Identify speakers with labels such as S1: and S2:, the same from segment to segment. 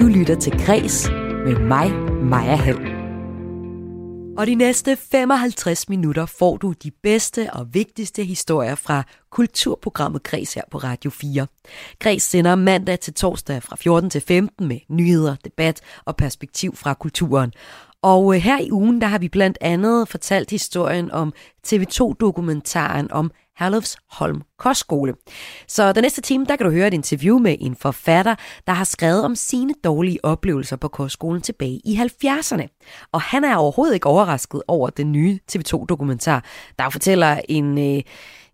S1: Du lytter til Græs med mig, Maja Hall. Og de næste 55 minutter får du de bedste og vigtigste historier fra kulturprogrammet Græs her på Radio 4. Græs sender mandag til torsdag fra 14 til 15 med nyheder, debat og perspektiv fra kulturen. Og øh, her i ugen, der har vi blandt andet fortalt historien om TV2-dokumentaren om Herlufsholm Kostskole. Så den næste time, der kan du høre et interview med en forfatter, der har skrevet om sine dårlige oplevelser på kostskolen tilbage i 70'erne. Og han er overhovedet ikke overrasket over den nye TV2-dokumentar, der fortæller en... Øh,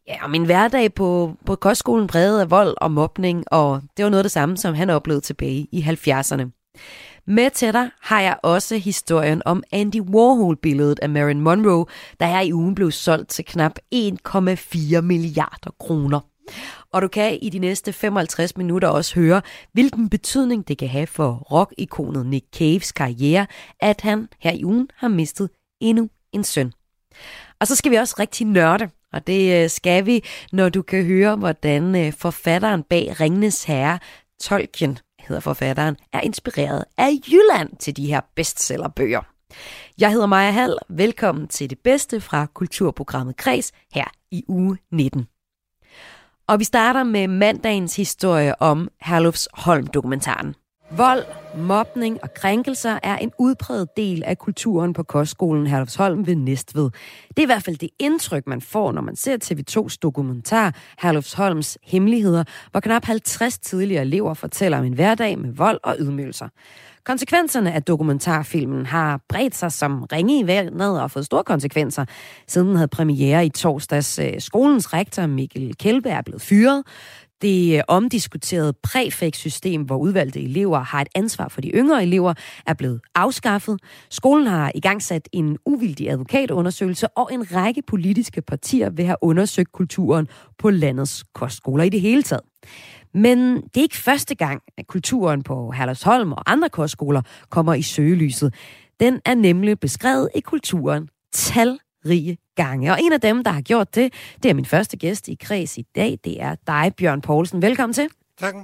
S1: ja, om en hverdag på, på kostskolen præget af vold og mobning, og det var noget af det samme, som han oplevede tilbage i 70'erne. Med til dig har jeg også historien om Andy Warhol-billedet af Marilyn Monroe, der her i ugen blev solgt til knap 1,4 milliarder kroner. Og du kan i de næste 55 minutter også høre, hvilken betydning det kan have for rockikonet Nick Caves karriere, at han her i ugen har mistet endnu en søn. Og så skal vi også rigtig nørde, og det øh, skal vi, når du kan høre, hvordan øh, forfatteren bag Ringnes Herre, Tolkien, hedder forfatteren, er inspireret af Jylland til de her bestsellerbøger. Jeg hedder Maja Hall. Velkommen til det bedste fra kulturprogrammet Kres her i uge 19. Og vi starter med mandagens historie om Herlufs Holm-dokumentaren. Vold, mobning og krænkelser er en udpræget del af kulturen på kostskolen Herlufsholm ved Næstved. Det er i hvert fald det indtryk, man får, når man ser TV2's dokumentar Herlufsholms Hemmeligheder, hvor knap 50 tidligere elever fortæller om en hverdag med vold og ydmygelser. Konsekvenserne af dokumentarfilmen har bredt sig som ringe i vandet og fået store konsekvenser. Siden den havde premiere i torsdags, øh, skolens rektor Mikkel Kjellberg er blevet fyret. Det øh, omdiskuterede præfagssystem, hvor udvalgte elever har et ansvar for de yngre elever, er blevet afskaffet. Skolen har i gang sat en uvildig advokatundersøgelse, og en række politiske partier vil have undersøgt kulturen på landets kostskoler i det hele taget. Men det er ikke første gang, at kulturen på Herlevsholm og andre kostskoler kommer i søgelyset. Den er nemlig beskrevet i kulturen talrige gange. Og en af dem, der har gjort det, det er min første gæst i Kreds i dag. Det er dig, Bjørn Poulsen. Velkommen til.
S2: Tak.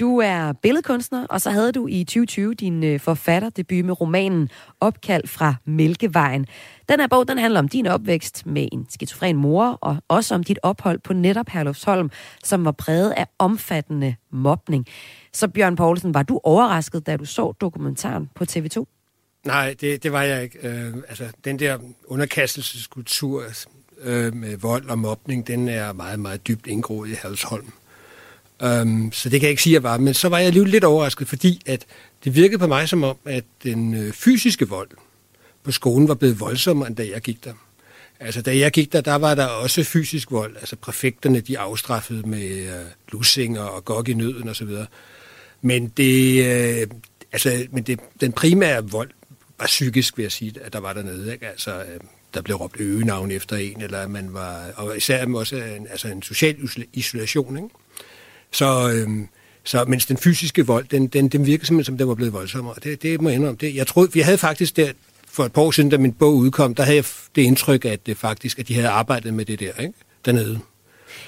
S1: Du er billedkunstner, og så havde du i 2020 din øh, forfatterdebut med romanen Opkald fra Mælkevejen. Den her bog den handler om din opvækst med en skizofren mor, og også om dit ophold på netop Herlufsholm, som var præget af omfattende mobning. Så Bjørn Poulsen, var du overrasket, da du så dokumentaren på TV2?
S2: Nej, det, det var jeg ikke. Øh, altså, den der underkastelseskultur øh, med vold og mobning, den er meget, meget dybt indgroet i Halsholm. Um, øh, så det kan jeg ikke sige, at jeg var. Men så var jeg alligevel lidt overrasket, fordi at det virkede på mig som om, at den øh, fysiske vold på skolen var blevet voldsommere, end da jeg gik der. Altså, da jeg gik der, der var der også fysisk vold. Altså, præfekterne, de afstraffede med øh, lussinger og gok i nøden osv. Men det, øh, altså, men det, den primære vold var psykisk, vil jeg sige, at der var dernede. Ikke? Altså, øh, der blev råbt øgenavn efter en, eller man var, og især også en, altså en social isolation. Ikke? Så, øhm, så mens den fysiske vold, den, den, den virkede simpelthen som, den var blevet voldsommere. Det, det må jeg indrømme. Det, jeg troede, vi havde faktisk der, for et par år siden, da min bog udkom, der havde jeg det indtryk, at det faktisk, at de havde arbejdet med det der, ikke? dernede.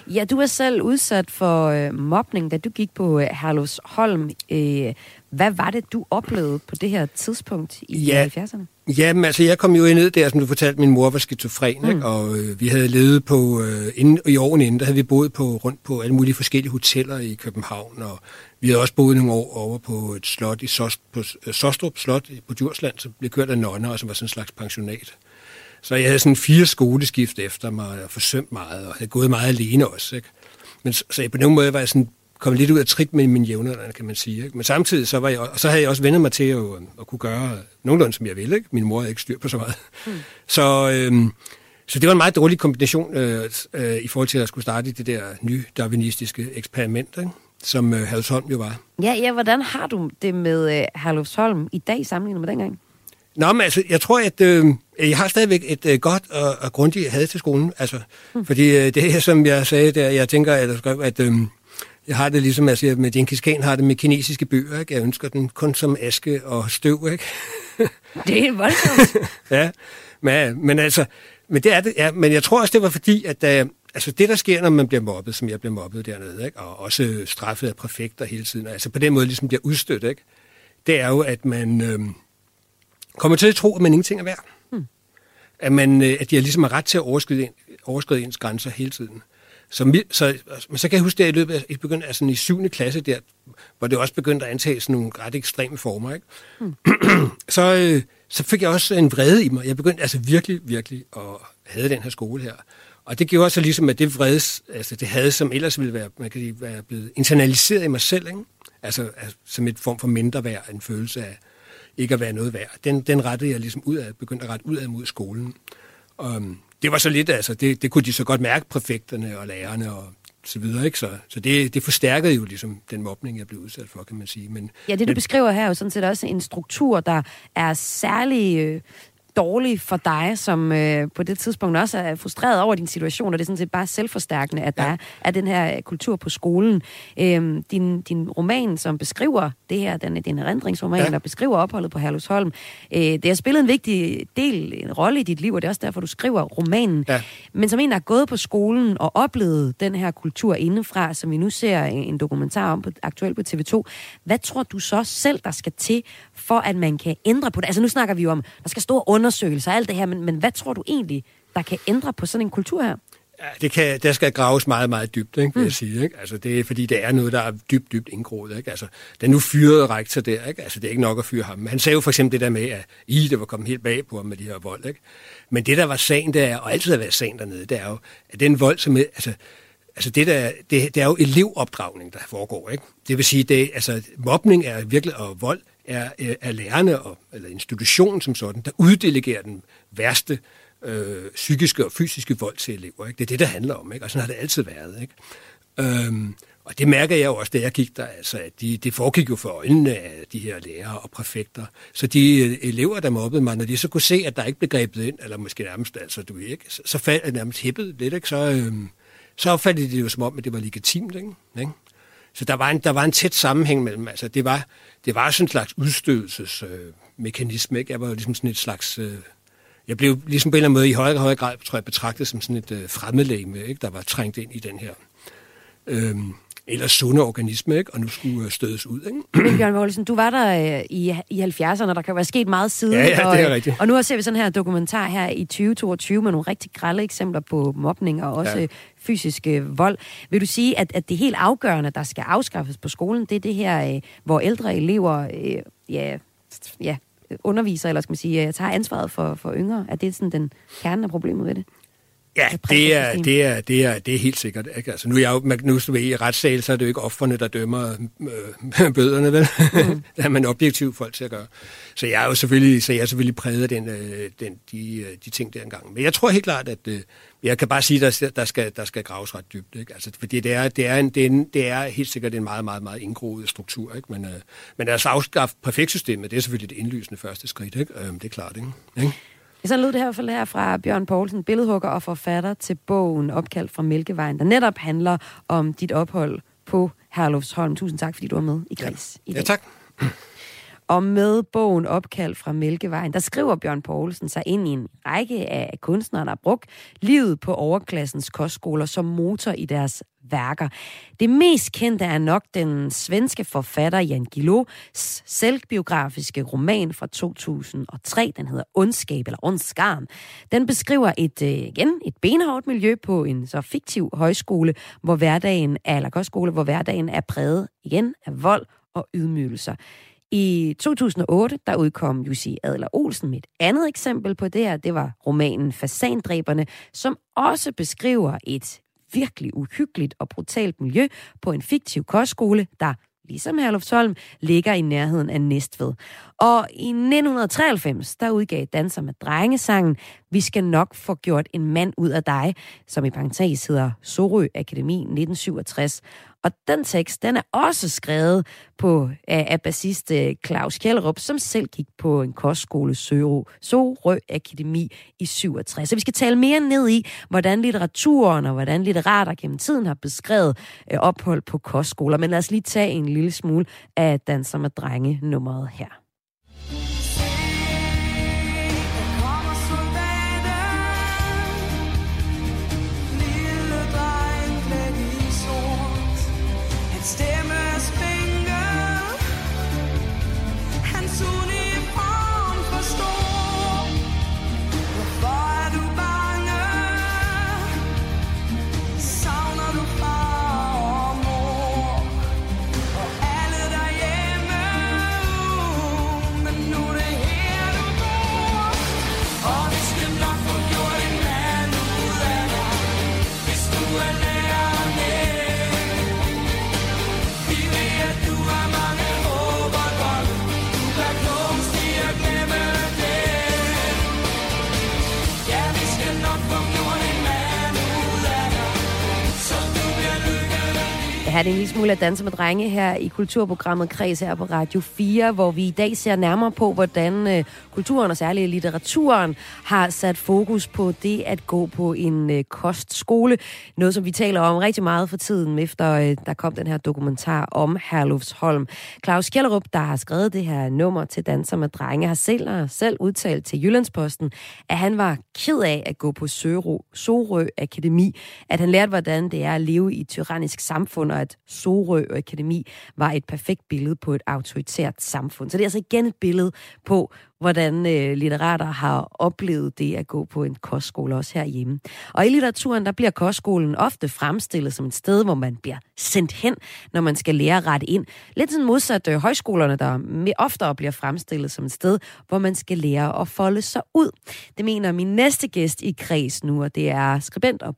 S1: Ja, du er selv udsat for øh, mobning, da du gik på øh, Herlufsholm. Øh, hvad var det, du oplevede på det her tidspunkt i ja, 70'erne?
S2: Jamen, altså, jeg kom jo ned der, som du fortalte, min mor var skizofren, mm. ikke? og øh, vi havde levet på, øh, inden, i årene inden, der havde vi boet på, rundt på alle mulige forskellige hoteller i København, og vi havde også boet nogle år over på et slot i Sost, på øh, Sostrup Slot på Djursland, som blev kørt af nonner, og som var sådan en slags pensionat. Så jeg havde sådan fire skoleskift efter mig, og forsømt meget, og havde gået meget alene også. Ikke? Men så, så på nogen måde var jeg sådan kommet lidt ud af trit med min jævnaldrende, kan man sige. Ikke? Men samtidig så, var jeg, og så havde jeg også vendt mig til at, at kunne gøre nogenlunde, som jeg ville. Ikke? Min mor havde ikke styr på så meget. Mm. Så, øhm, så det var en meget dårlig kombination øh, øh, i forhold til at skulle starte det der nye darwinistiske eksperiment, ikke? som øh, Halvsholm jo var.
S1: Ja, ja, hvordan har du det med øh, Halvsholm i dag sammenlignet med dengang?
S2: Nå, men altså, jeg tror, at øh, jeg har stadigvæk et øh, godt og, og grundigt had til skolen. Altså, mm. Fordi øh, det er, som jeg sagde der, jeg tænker, skrev, at øh, jeg har det ligesom, altså med Genghis Khan har det med kinesiske bøger, ikke? Jeg ønsker den kun som aske og støv, ikke?
S1: det er voldsomt.
S2: ja, men, men altså, men det er det, ja, men jeg tror også, det var fordi, at øh, altså det, der sker, når man bliver mobbet, som jeg bliver mobbet dernede, ikke? og også straffet af præfekter hele tiden, altså på den måde ligesom bliver udstødt, ikke? det er jo, at man øh, kommer til at tro, at man ingenting er værd. Hmm. At, man, øh, at de har ligesom ret til at overskride, overskride ens grænser hele tiden. Så, så, men så kan jeg huske, at i løbet af, i begyndte, altså i 7. klasse der, hvor det også begyndte at antage sådan nogle ret ekstreme former, ikke? Hmm. så, øh, så fik jeg også en vrede i mig. Jeg begyndte altså virkelig, virkelig at have den her skole her. Og det gjorde så ligesom, at det vrede, altså det havde, som ellers ville være, man kan sige, være blevet internaliseret i mig selv, ikke? Altså, altså som et form for mindre værd, en følelse af ikke at være noget værd. Den, den rettede jeg ligesom ud af, begyndte at rette ud af mod skolen. Og, um, det var så lidt, altså, det, det kunne de så godt mærke, præfekterne og lærerne og så videre, ikke? Så, så det, det forstærkede jo ligesom den mobning, jeg blev udsat for, kan man sige. Men,
S1: ja, det du
S2: men,
S1: beskriver her er jo sådan set også en struktur, der er særlig øh, dårlig for dig, som øh, på det tidspunkt også er frustreret over din situation, og det er sådan set bare selvforstærkende, at der ja. er, den her kultur på skolen. Øhm, din, din roman, som beskriver det her, den, din erindringsroman, ja. der beskriver opholdet på Herlufsholm, øh, det har spillet en vigtig del, en rolle i dit liv, og det er også derfor, du skriver romanen. Ja. Men som en, der er gået på skolen og oplevet den her kultur indefra, som vi nu ser en dokumentar om på, aktuelt på TV2, hvad tror du så selv, der skal til, for at man kan ændre på det? Altså nu snakker vi jo om, der skal store undersøgelser og alt det her, men, men hvad tror du egentlig, der kan ændre på sådan en kultur her?
S2: Ja, det kan, der skal graves meget, meget dybt, ikke, vil mm. jeg sige. Ikke? Altså, det er, fordi det er noget, der er dybt, dybt indgroet. Ikke? Altså, den nu fyrede rektor der, ikke? Altså, det er ikke nok at fyre ham. Han sagde jo for eksempel det der med, at I, det var kommet helt bag på ham med de her vold. Ikke? Men det, der var sagen der, og altid har været sagen dernede, det er jo, at den vold, som... Altså, altså det, der, det, det er jo elevopdragning, der foregår. Ikke? Det vil sige, det, altså, mobning er virkelig, og vold er, øh, er lærerne og, eller institutionen som sådan, der uddelegerer den værste øh, psykiske og fysiske vold til elever. Ikke? Det er det, der handler om, ikke? og sådan har det altid været. Ikke? Øhm, og det mærker jeg jo også, da jeg gik der, altså, at de, det foregik jo for øjnene af de her lærere og præfekter. Så de øh, elever, der mobbede mig, når de så kunne se, at der ikke blev grebet ind, eller måske nærmest, altså du ikke, så, så faldt nærmest hæppet lidt, ikke? Så, øhm, så opfattede de det jo som om, at det var legitimt, ikke? ikke? Så der var, en, der var en tæt sammenhæng mellem, altså det var, det var sådan en slags udstødelsesmekanisme, øh, ikke? Jeg var jo ligesom sådan et slags... Øh, jeg blev ligesom på en eller anden måde i højere, højere grad, tror jeg, betragtet som sådan et øh, fremmedlægme, ikke? der var trængt ind i den her øh, eller sunde organisme, ikke? og nu skulle øh, stødes ud. Ikke?
S1: Bjørn Målsen, du var der øh, i, i 70'erne, der kan være sket meget siden.
S2: Ja, ja,
S1: og,
S2: det er rigtigt.
S1: Og nu ser vi sådan her dokumentar her i 2022 med nogle rigtig grælde eksempler på mobning og også ja. fysisk øh, vold. Vil du sige, at, at det helt afgørende, der skal afskaffes på skolen, det er det her, øh, hvor ældre elever øh, ja, ja, underviser, eller skal man sige, tager ansvaret for, for yngre? Er det sådan den kerne af problemet ved det?
S2: Ja, det er, det, er, det, er, det er helt sikkert. Ikke? Altså, nu er jeg jo, nu ved, i retssal, så er det jo ikke offerne, der dømmer øh, bøderne, vel? Mm. det er man objektiv folk til at gøre. Så jeg er jo selvfølgelig, så jeg er selvfølgelig præget af den, øh, den, de, øh, de ting der engang. Men jeg tror helt klart, at øh, jeg kan bare sige, at der, der, skal, der skal graves ret dybt. Ikke? Altså, fordi det er, det, er en, det, er en, det er helt sikkert en meget, meget, meget indgroet struktur. Ikke? Men, øh, men altså afskaffe perfektsystemet, det er selvfølgelig et indlysende første skridt. Ikke? Øh, det er klart, ikke? ikke?
S1: Sådan lød det her, fald her fra Bjørn Poulsen, billedhugger og forfatter til bogen Opkald fra Mælkevejen, der netop handler om dit ophold på Herlufsholm. Tusind tak, fordi du var med i Græs
S2: ja. i dag. Ja, tak.
S1: Og med bogen Opkald fra Mælkevejen, der skriver Bjørn Poulsen sig ind i en række af kunstnere, der har brugt livet på overklassens kostskoler som motor i deres værker. Det mest kendte er nok den svenske forfatter Jan Guillous selvbiografiske roman fra 2003. Den hedder Ondskab eller Ondskarn. Den beskriver et, øh, igen, et benhårdt miljø på en så fiktiv højskole, hvor hverdagen er, eller kostskole, hvor hverdagen er præget igen af vold og ydmygelser. I 2008, der udkom Jussi Adler Olsen med et andet eksempel på det her. Det var romanen Fasandræberne, som også beskriver et virkelig uhyggeligt og brutalt miljø på en fiktiv kostskole, der ligesom Herlufsholm, ligger i nærheden af Næstved. Og i 1993, der udgav Danser med drengesangen Vi skal nok få gjort en mand ud af dig, som i parentes hedder Sorø Akademi 1967. Og den tekst, den er også skrevet på, af, af bassist øh, Claus Kjellerup, som selv gik på en kostskole Sørø, Sorø Akademi i 67. Så vi skal tale mere ned i, hvordan litteraturen og hvordan litterater gennem tiden har beskrevet øh, ophold på kostskoler. Men lad os lige tage en lille smule af Danser med drenge nummeret her. Det en lille smule at danse med drenge her i kulturprogrammet Kreds her på Radio 4, hvor vi i dag ser nærmere på, hvordan øh, kulturen og særligt litteraturen har sat fokus på det at gå på en øh, kostskole. Noget, som vi taler om rigtig meget for tiden, efter øh, der kom den her dokumentar om Herlufsholm. Claus Kjellerup, der har skrevet det her nummer til Danser med drenge, har selv, har selv udtalt til Jyllandsposten, at han var ked af at gå på Sorø Akademi, at han lærte, hvordan det er at leve i et tyrannisk samfund, og at Sorø Akademi var et perfekt billede på et autoritært samfund. Så det er altså igen et billede på, hvordan øh, litterater har oplevet det at gå på en kostskole også herhjemme. Og i litteraturen, der bliver kostskolen ofte fremstillet som et sted, hvor man bliver sendt hen, når man skal lære ret ind. Lidt sådan modsat øh, højskolerne, der oftere bliver fremstillet som et sted, hvor man skal lære at folde sig ud. Det mener min næste gæst i kreds nu, og det er skribent og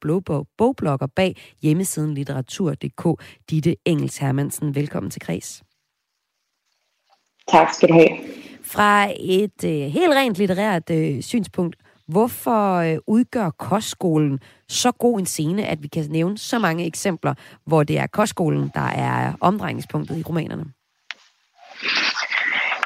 S1: bogblogger bag hjemmesiden litteratur.dk, Ditte Engels Hermansen. Velkommen til kreds.
S3: Tak skal du have.
S1: Fra et øh, helt rent litterært øh, synspunkt, hvorfor øh, udgør kostskolen så god en scene, at vi kan nævne så mange eksempler, hvor det er kostskolen, der er omdrejningspunktet i romanerne?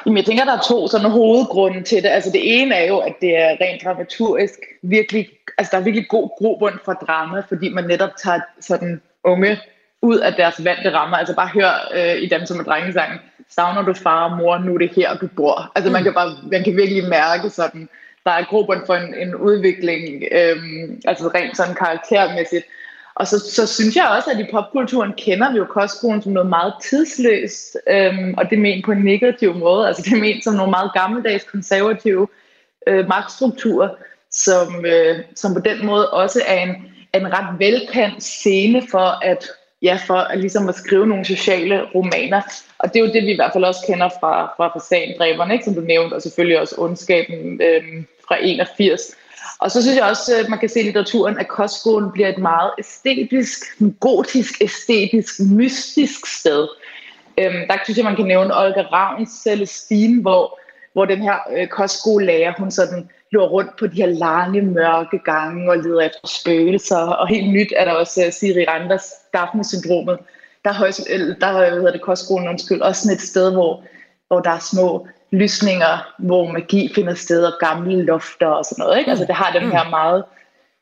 S3: Jamen, jeg tænker, der er to sådan hovedgrunde til det. Altså, det ene er jo, at det er rent dramaturgisk virkelig, altså der er virkelig god grobund for drama, fordi man netop tager sådan unge ud af deres vante rammer. Altså bare hør øh, i dem som er drengesangen, savner du far og mor, nu er det her, du bor. Altså mm. man, kan bare, man kan virkelig mærke sådan, der er grobund for en, en udvikling, øhm, altså rent sådan karaktermæssigt. Og så, så synes jeg også, at i popkulturen kender vi jo kostskolen som noget meget tidsløst, øhm, og det ment på en negativ måde. Altså det ment som nogle meget gammeldags konservative øh, magtstrukturer, som, øh, som på den måde også er en, en ret velkendt scene for at ja, for at, ligesom at skrive nogle sociale romaner. Og det er jo det, vi i hvert fald også kender fra, fra fasandræberne, ikke, som du nævnte, og selvfølgelig også ondskaben øh, fra 81. Og så synes jeg også, at man kan se i litteraturen, at kostskolen bliver et meget æstetisk, gotisk, æstetisk, mystisk sted. Øhm, der synes jeg, man kan nævne Olga Ravns øh, Celestine, hvor, hvor den her øh, kostskolelærer, hun sådan løber rundt på de her lange, mørke gange og leder efter spøgelser. Og helt nyt er der også uh, Siri Randers Daphne-syndromet. Der er, der hvad hedder det, kostskolen undskyld, også sådan et sted, hvor, hvor der er små lysninger, hvor magi finder sted, og gamle lofter og sådan noget. Ikke? Altså det har den mm. her meget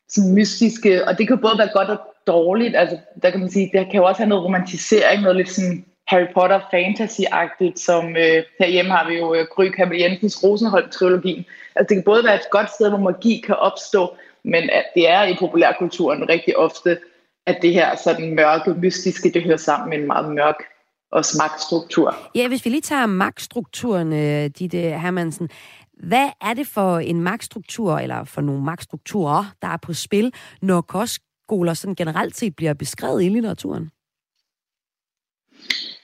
S3: sådan mystiske, og det kan både være godt og dårligt. Altså der kan man sige, det kan jo også have noget romantisering, noget lidt sådan Harry Potter fantasy-agtigt, som øh, herhjemme har vi jo øh, Gry Kamil Jensens Rosenholm-trilogien. Altså det kan både være et godt sted, hvor magi kan opstå, men at det er i populærkulturen rigtig ofte, at det her sådan mørke, mystiske, det hører sammen med en meget mørk og magtstruktur.
S1: Ja, hvis vi lige tager magtstrukturen, øh, Ditte Hermansen. Hvad er det for en magtstruktur, eller for nogle magtstrukturer, der er på spil, når kostskoler sådan generelt set bliver beskrevet i litteraturen?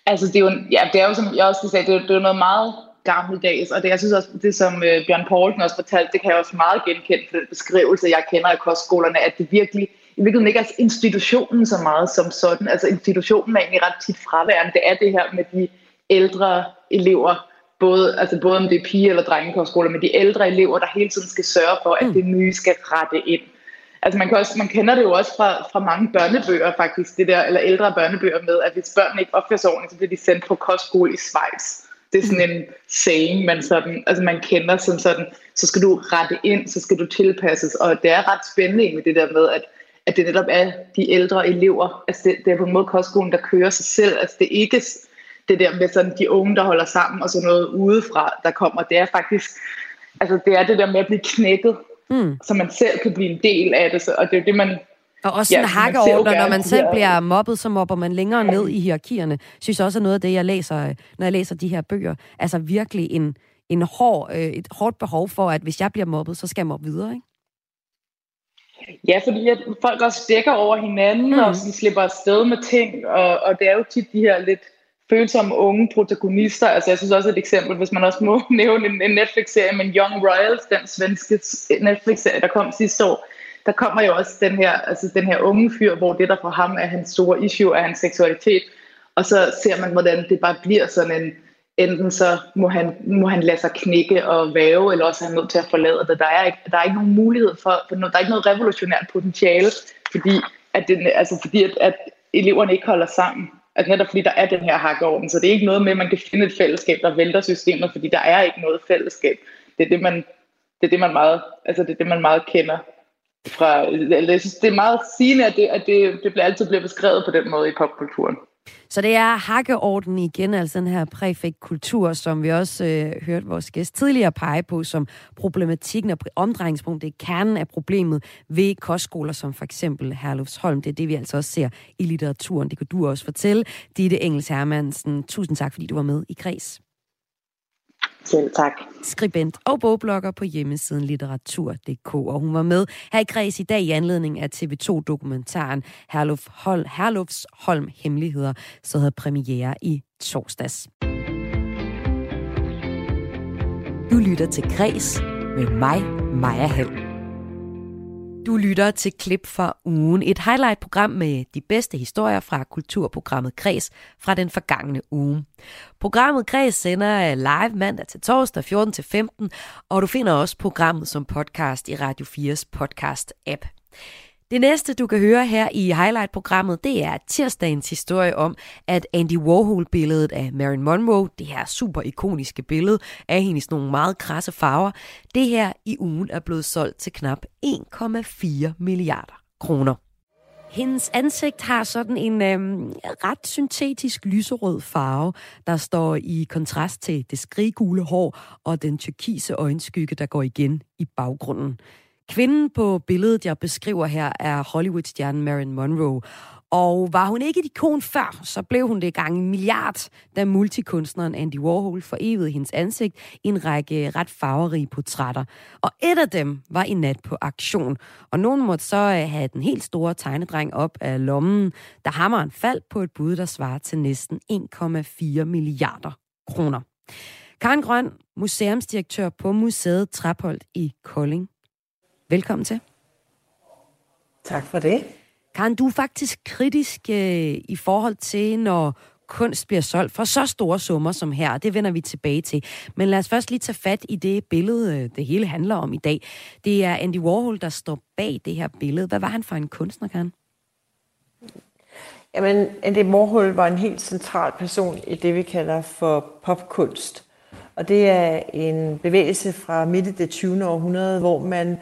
S3: Altså, det er jo, ja, det er jo som jeg også sagde, det er, det er noget meget gammeldags, og det, jeg synes også, det som øh, Bjørn Poulsen også fortalte, det kan jeg også meget genkende for den beskrivelse, jeg kender af kostskolerne, at det virkelig, i virkeligheden ikke er institutionen så meget som sådan. Altså institutionen er egentlig ret tit fraværende. Det er det her med de ældre elever, både, altså både om det er pige- eller drengekostskoler, men de ældre elever, der hele tiden skal sørge for, at mm. det nye skal rette ind. Altså man, kan også, man kender det jo også fra, fra mange børnebøger faktisk, det der, eller ældre børnebøger med, at hvis børnene ikke opfører sig ordentligt, så bliver de sendt på kostskole i Schweiz. Det er sådan en saying, man, sådan, altså man kender som sådan, så skal du rette ind, så skal du tilpasses, og det er ret spændende med det der med, at, at det netop er de ældre elever, altså det, det er på en måde kostskolen, der kører sig selv, altså det er ikke det der med sådan de unge, der holder sammen og sådan noget udefra, der kommer, det er faktisk, altså det er det der med at blive knækket, mm. så man selv kan blive en del af det, og det er det, man
S1: og også sådan ja, hakkeordner, når man selv bliver mobbet, så mobber man længere ned i hierarkierne. Jeg synes også er noget af det, jeg læser, når jeg læser de her bøger. Altså virkelig en, en hård, øh, et hårdt behov for, at hvis jeg bliver mobbet, så skal jeg mobbe videre, ikke?
S3: Ja, fordi at folk også dækker over hinanden, mm. og de slipper afsted med ting, og, og det er jo tit de her lidt følsomme unge protagonister. Altså jeg synes også et eksempel, hvis man også må nævne en, en Netflix-serie men Young Royals, den svenske Netflix-serie, der kom sidste år, der kommer jo også den her, altså den her unge fyr, hvor det der for ham er hans store issue, er hans seksualitet. Og så ser man, hvordan det bare bliver sådan en, enten så må han, må han lade sig knække og væve, eller også er han nødt til at forlade det. Der er ikke, der er ikke nogen mulighed for, for der er ikke noget revolutionært potentiale, fordi, at, det, altså fordi at, at eleverne ikke holder sammen at netop fordi der er den her hakkeorden. Så det er ikke noget med, at man kan finde et fællesskab, der vælter systemet, fordi der er ikke noget fællesskab. Det er det, man, det er det, man meget, altså det er det, man meget kender fra, jeg synes, det er meget sigende, at, det, at det, det bliver altid bliver beskrevet på den måde i popkulturen.
S1: Så det er hakkeorden igen, altså den her præfekt kultur, som vi også øh, hørte vores gæst tidligere pege på, som problematikken og omdrejningspunktet er kernen af problemet ved kostskoler, som for eksempel Herlufsholm. Det er det, vi altså også ser i litteraturen. Det kan du også fortælle. Ditte Engels Hermansen, tusind tak, fordi du var med i Kreds.
S3: Selv tak.
S1: Skribent og bogblogger på hjemmesiden litteratur.dk. Og hun var med her i Kreds i dag i anledning af TV2-dokumentaren Herluf Hol Herlufs Holm Hemmeligheder, så havde premiere i torsdags. Du lytter til Græs med mig, Maja Hall. Du lytter til klip fra ugen. Et highlight-program med de bedste historier fra kulturprogrammet Kres fra den forgangne uge. Programmet Kres sender live mandag til torsdag 14 til 15, og du finder også programmet som podcast i Radio 4's podcast-app. Det næste, du kan høre her i highlight-programmet, det er tirsdagens historie om, at Andy Warhol-billedet af Marilyn Monroe, det her super ikoniske billede af hende i sådan nogle meget krasse farver, det her i ugen er blevet solgt til knap 1,4 milliarder kroner. Hendes ansigt har sådan en øhm, ret syntetisk lyserød farve, der står i kontrast til det skriggule hår og den turkise øjenskygge, der går igen i baggrunden. Kvinden på billedet, jeg beskriver her, er Hollywood-stjernen Marilyn Monroe. Og var hun ikke et ikon før, så blev hun det gang en milliard, da multikunstneren Andy Warhol forevede hendes ansigt i en række ret farverige portrætter. Og et af dem var i nat på aktion. Og nogen måtte så øh, have den helt store tegnedreng op af lommen, da hammeren faldt på et bud, der svarer til næsten 1,4 milliarder kroner. Karen Grøn, museumsdirektør på Museet Trapholdt i Kolding. Velkommen til.
S4: Tak for det.
S1: Karen, du er faktisk kritisk øh, i forhold til, når kunst bliver solgt for så store summer som her, det vender vi tilbage til. Men lad os først lige tage fat i det billede, øh, det hele handler om i dag. Det er Andy Warhol, der står bag det her billede. Hvad var han for en kunstner, Karen?
S4: Jamen, Andy Warhol var en helt central person i det, vi kalder for popkunst. Og det er en bevægelse fra midt i det 20. århundrede, hvor man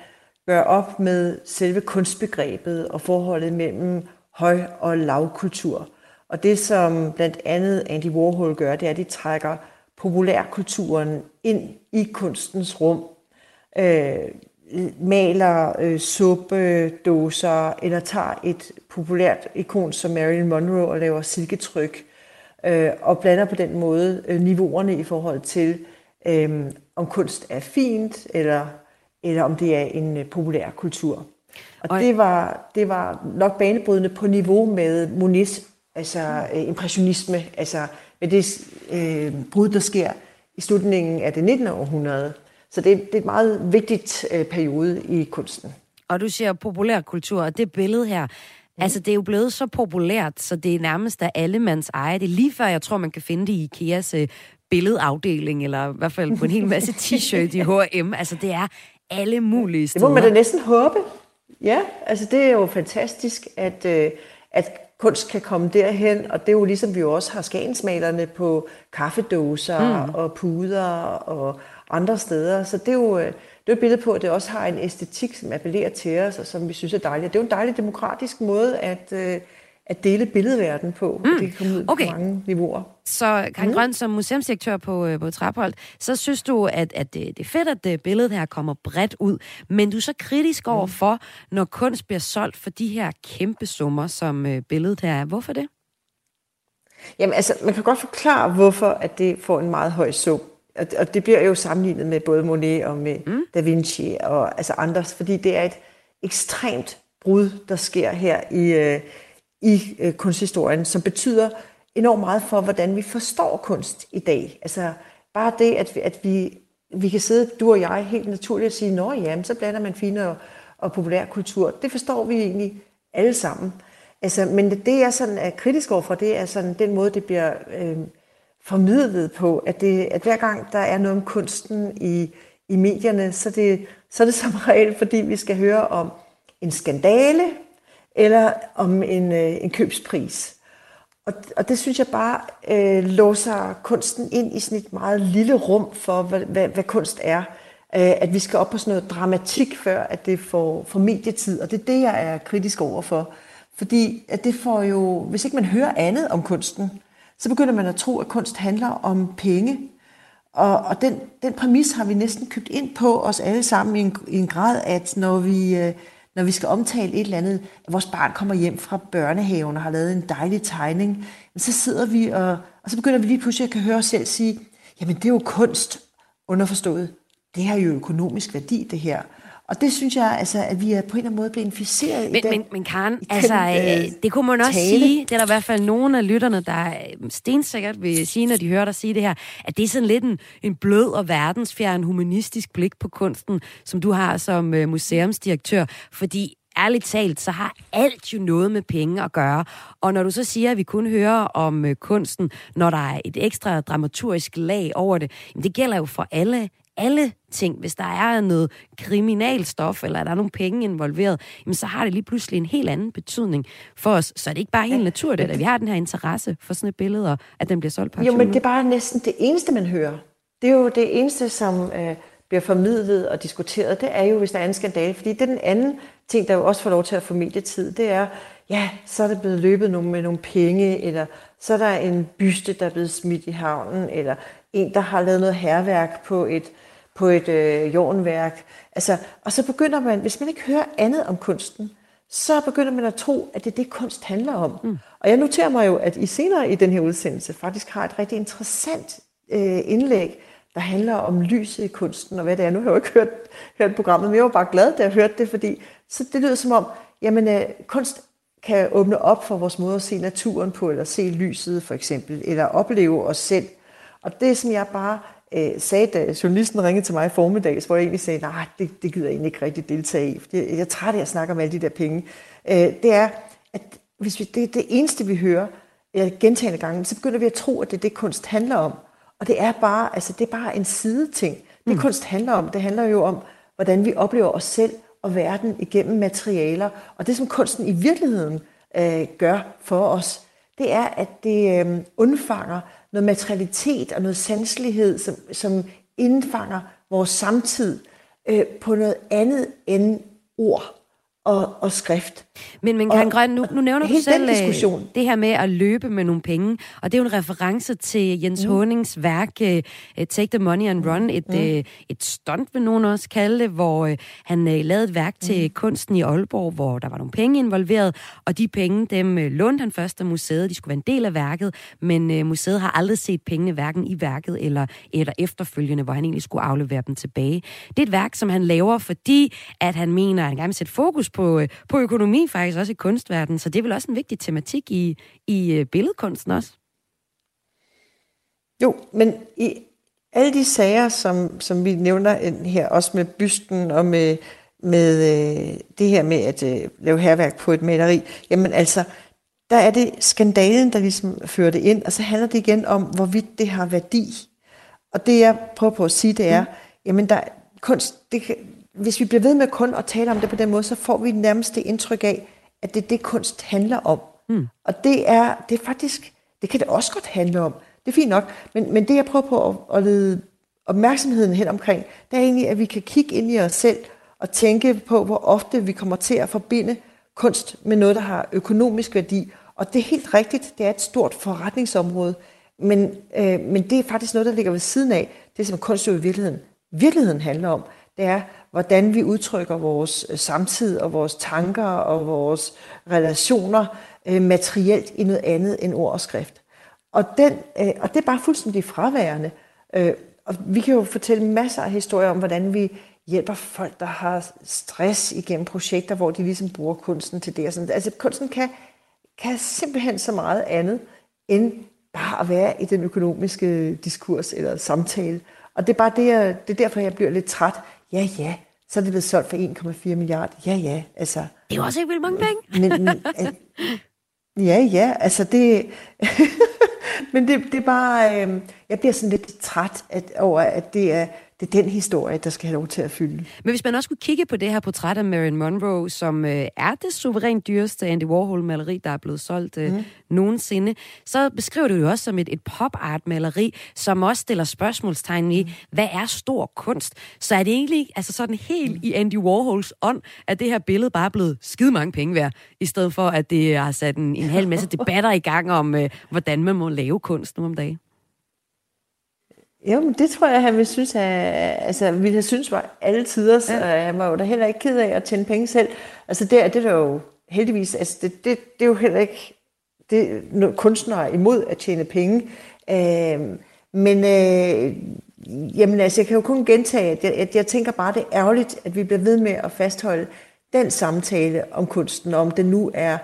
S4: gør op med selve kunstbegrebet og forholdet mellem høj- og lavkultur. Og det, som blandt andet Andy Warhol gør, det er, at de trækker populærkulturen ind i kunstens rum. Øh, maler øh, suppedåser, eller tager et populært ikon som Marilyn Monroe og laver silketryk, øh, og blander på den måde øh, niveauerne i forhold til, øh, om kunst er fint eller eller om det er en øh, populær kultur. Og, og det, var, det var nok banebrydende på niveau med Monets, altså øh, impressionisme, altså med det øh, brud, der sker i slutningen af det 19. århundrede. Så det, det er et meget vigtigt øh, periode i kunsten.
S1: Og du siger populær kultur, og det billede her, Mm. Altså, det er jo blevet så populært, så det er nærmest af allemands eje. Det er lige før, jeg tror, man kan finde det i IKEAs øh, billedafdeling, eller i hvert fald på en hel masse t-shirt i H&M. Altså, det er alle mulige steder.
S4: Det må man da næsten håbe. Ja, altså det er jo fantastisk, at, øh, at kunst kan komme derhen, og det er jo ligesom vi jo også har skagensmalerne på kaffedåser mm. og puder og andre steder. Så det er jo, øh, det er et billede på, at det også har en æstetik, som appellerer til os, og som vi synes er dejligt. Det er jo en dejlig demokratisk måde at, øh, at dele billedverden på. Mm. Det kan komme ud okay. på mange niveauer.
S1: Så Karen mm. Grøn, som museumsdirektør på, øh, på Trapholdt, så synes du, at, at det, det er fedt, at det billedet her kommer bredt ud, men du er så kritisk over mm. for, når kunst bliver solgt for de her kæmpe summer, som øh, billedet her er. Hvorfor det?
S4: Jamen altså, man kan godt forklare, hvorfor at det får en meget høj sum. Og, og det bliver jo sammenlignet med både Monet og med mm. Da Vinci og altså andre, fordi det er et ekstremt brud, der sker her i, øh, i øh, kunsthistorien, som betyder enormt meget for, hvordan vi forstår kunst i dag. Altså bare det, at vi, at vi, vi kan sidde, du og jeg, helt naturligt og sige, nå ja, så blander man fine og, og populær kultur. Det forstår vi egentlig alle sammen. Altså, men det, jeg sådan er kritisk overfor, det er sådan den måde, det bliver øh, formidlet på, at, det, at hver gang der er noget om kunsten i, i medierne, så, det, så er det som regel, fordi vi skal høre om en skandale, eller om en, øh, en købspris. og, og det synes jeg bare øh, låser kunsten ind i sådan et meget lille rum for, hvad, hvad, hvad kunst er. Øh, at vi skal op på sådan noget dramatik, før at det får, får medietid. Og det er det, jeg er kritisk over for. Fordi at det får jo, hvis ikke man hører andet om kunsten, så begynder man at tro, at kunst handler om penge. Og, og den, den præmis har vi næsten købt ind på os alle sammen i en, i en grad, at når vi, øh, når vi skal omtale et eller andet, at vores barn kommer hjem fra børnehaven og har lavet en dejlig tegning, så sidder vi, og, og så begynder vi lige pludselig at kan høre os selv sige, jamen det er jo kunst, underforstået. Det har jo økonomisk værdi, det her. Og det synes jeg, altså, at vi er på en eller anden måde blevet inficeret
S1: men,
S4: i den
S1: Men, men Karen, altså, øh, det kunne man også
S4: tale.
S1: sige, det er der i hvert fald nogle af lytterne, der stensikkert vil sige, når de hører dig sige det her, at det er sådan lidt en, en blød og verdensfjern humanistisk blik på kunsten, som du har som øh, museumsdirektør, fordi ærligt talt, så har alt jo noget med penge at gøre. Og når du så siger, at vi kun hører om øh, kunsten, når der er et ekstra dramaturgisk lag over det, jamen det gælder jo for alle alle ting. Hvis der er noget kriminalstof, eller der er nogle penge involveret, jamen så har det lige pludselig en helt anden betydning for os. Så er det ikke bare helt naturligt, at vi har den her interesse for sådan et billede, og at den bliver solgt på
S4: Jo,
S1: auktion
S4: men det er bare næsten det eneste, man hører. Det er jo det eneste, som øh, bliver formidlet og diskuteret. Det er jo, hvis der er en skandale. Fordi det er den anden ting, der jo også får lov til at få medietid. Det er, ja, så er der blevet løbet nogle, med nogle penge, eller så er der en byste, der er blevet smidt i havnen, eller en, der har lavet noget herværk på et, på et øh, jordværk. Altså, og så begynder man, hvis man ikke hører andet om kunsten, så begynder man at tro, at det er det, kunst handler om. Mm. Og jeg noterer mig jo, at I senere i den her udsendelse faktisk har et rigtig interessant øh, indlæg, der handler om lyset i kunsten, og hvad det er. Nu har jeg jo ikke hørt, hørt programmet, men jeg var bare glad, da jeg hørte det, fordi så det lyder som om, jamen øh, kunst kan åbne op for vores måde at se naturen på, eller se lyset for eksempel, eller opleve os selv. Og det, som jeg bare øh, sagde, da journalisten ringede til mig i formiddags, hvor jeg egentlig sagde, nej, det, det gider jeg egentlig ikke rigtig deltage i, for jeg er træt af at snakke om alle de der penge, øh, det er, at hvis vi, det det eneste, vi hører øh, gentagende gange, så begynder vi at tro, at det er det, kunst handler om. Og det er bare, altså, det er bare en sideting. Det kunst handler om, det handler jo om, hvordan vi oplever os selv og verden igennem materialer. Og det, som kunsten i virkeligheden øh, gør for os, det er, at det øh, undfanger noget materialitet og noget sanselighed, som, som indfanger vores samtid øh, på noget andet end ord og, og skrift.
S1: Men, men Karen Grøn, nu, nu nævner du
S4: hele den
S1: selv øh,
S4: diskussion.
S1: det her med at løbe med nogle penge, og det er jo en reference til Jens mm. Honings værk øh, Take the Money and Run, et, mm. øh, et stunt, vil nogen også kalde det, hvor øh, han øh, lavede et værk til kunsten i Aalborg, hvor der var nogle penge involveret, og de penge, dem øh, lånte han først af museet, de skulle være en del af værket, men øh, museet har aldrig set pengene hverken i værket eller, eller efterfølgende, hvor han egentlig skulle aflevere dem tilbage. Det er et værk, som han laver, fordi at han mener, at han gerne vil sætte fokus på, øh, på økonomi faktisk også i kunstverdenen, så det er vel også en vigtig tematik i, i øh, billedkunsten også.
S4: Jo, men i alle de sager, som, som vi nævner her, også med bysten og med, med øh, det her med at øh, lave herværk på et maleri, jamen altså, der er det skandalen, der ligesom fører det ind, og så handler det igen om, hvorvidt det har værdi. Og det jeg prøver på at sige, det er, mm. jamen der, kunst, det hvis vi bliver ved med kun at tale om det på den måde, så får vi nærmest det indtryk af, at det er det, kunst handler om. Mm. Og det er, det er faktisk, det kan det også godt handle om. Det er fint nok, men, men det jeg prøver på at, at lede opmærksomheden hen omkring, det er egentlig, at vi kan kigge ind i os selv og tænke på, hvor ofte vi kommer til at forbinde kunst med noget, der har økonomisk værdi. Og det er helt rigtigt, det er et stort forretningsområde, men, øh, men det er faktisk noget, der ligger ved siden af det, som kunst jo i virkeligheden, virkeligheden handler om. Det er, hvordan vi udtrykker vores øh, samtid og vores tanker og vores relationer øh, materielt i noget andet end ord og skrift. Og, den, øh, og det er bare fuldstændig fraværende. Øh, og vi kan jo fortælle masser af historier om, hvordan vi hjælper folk, der har stress igennem projekter, hvor de ligesom bruger kunsten til det. Og sådan. Altså kunsten kan, kan simpelthen så meget andet, end bare at være i den økonomiske diskurs eller samtale. Og det er bare det, jeg, det er derfor, jeg bliver lidt træt. Ja, ja, så er det blevet solgt for 1,4 milliarder. Ja, ja, altså.
S1: Det er jo også ikke vildt mange penge.
S4: Men, men, ja, ja, altså det... men det, det er bare... Øh, jeg bliver sådan lidt træt at, over, at det er det er den historie, der skal have lov til at fylde.
S1: Men hvis man også skulle kigge på det her portræt af Marilyn Monroe, som øh, er det suverænt dyreste Andy Warhol-maleri, der er blevet solgt øh, mm. nogensinde, så beskriver du jo også som et, et pop-art-maleri, som også stiller spørgsmålstegn i, mm. hvad er stor kunst? Så er det egentlig altså sådan helt mm. i Andy Warhols ånd, at det her billede bare er blevet skide mange penge værd, i stedet for at det har sat en, en hel masse debatter i gang om, øh, hvordan man må lave kunst nu om dagen?
S4: Jo, men det tror jeg, han vil synes, at, altså, ville have synes var alle tider, så ja. han var jo da heller ikke ked af at tjene penge selv. Altså det, det er jo heldigvis, altså det, det, det er jo heller ikke det, kunstnere imod at tjene penge. Øh, men øh, jamen, altså, jeg kan jo kun gentage, at jeg, at jeg tænker bare, det er ærgerligt, at vi bliver ved med at fastholde den samtale om kunsten, om det nu er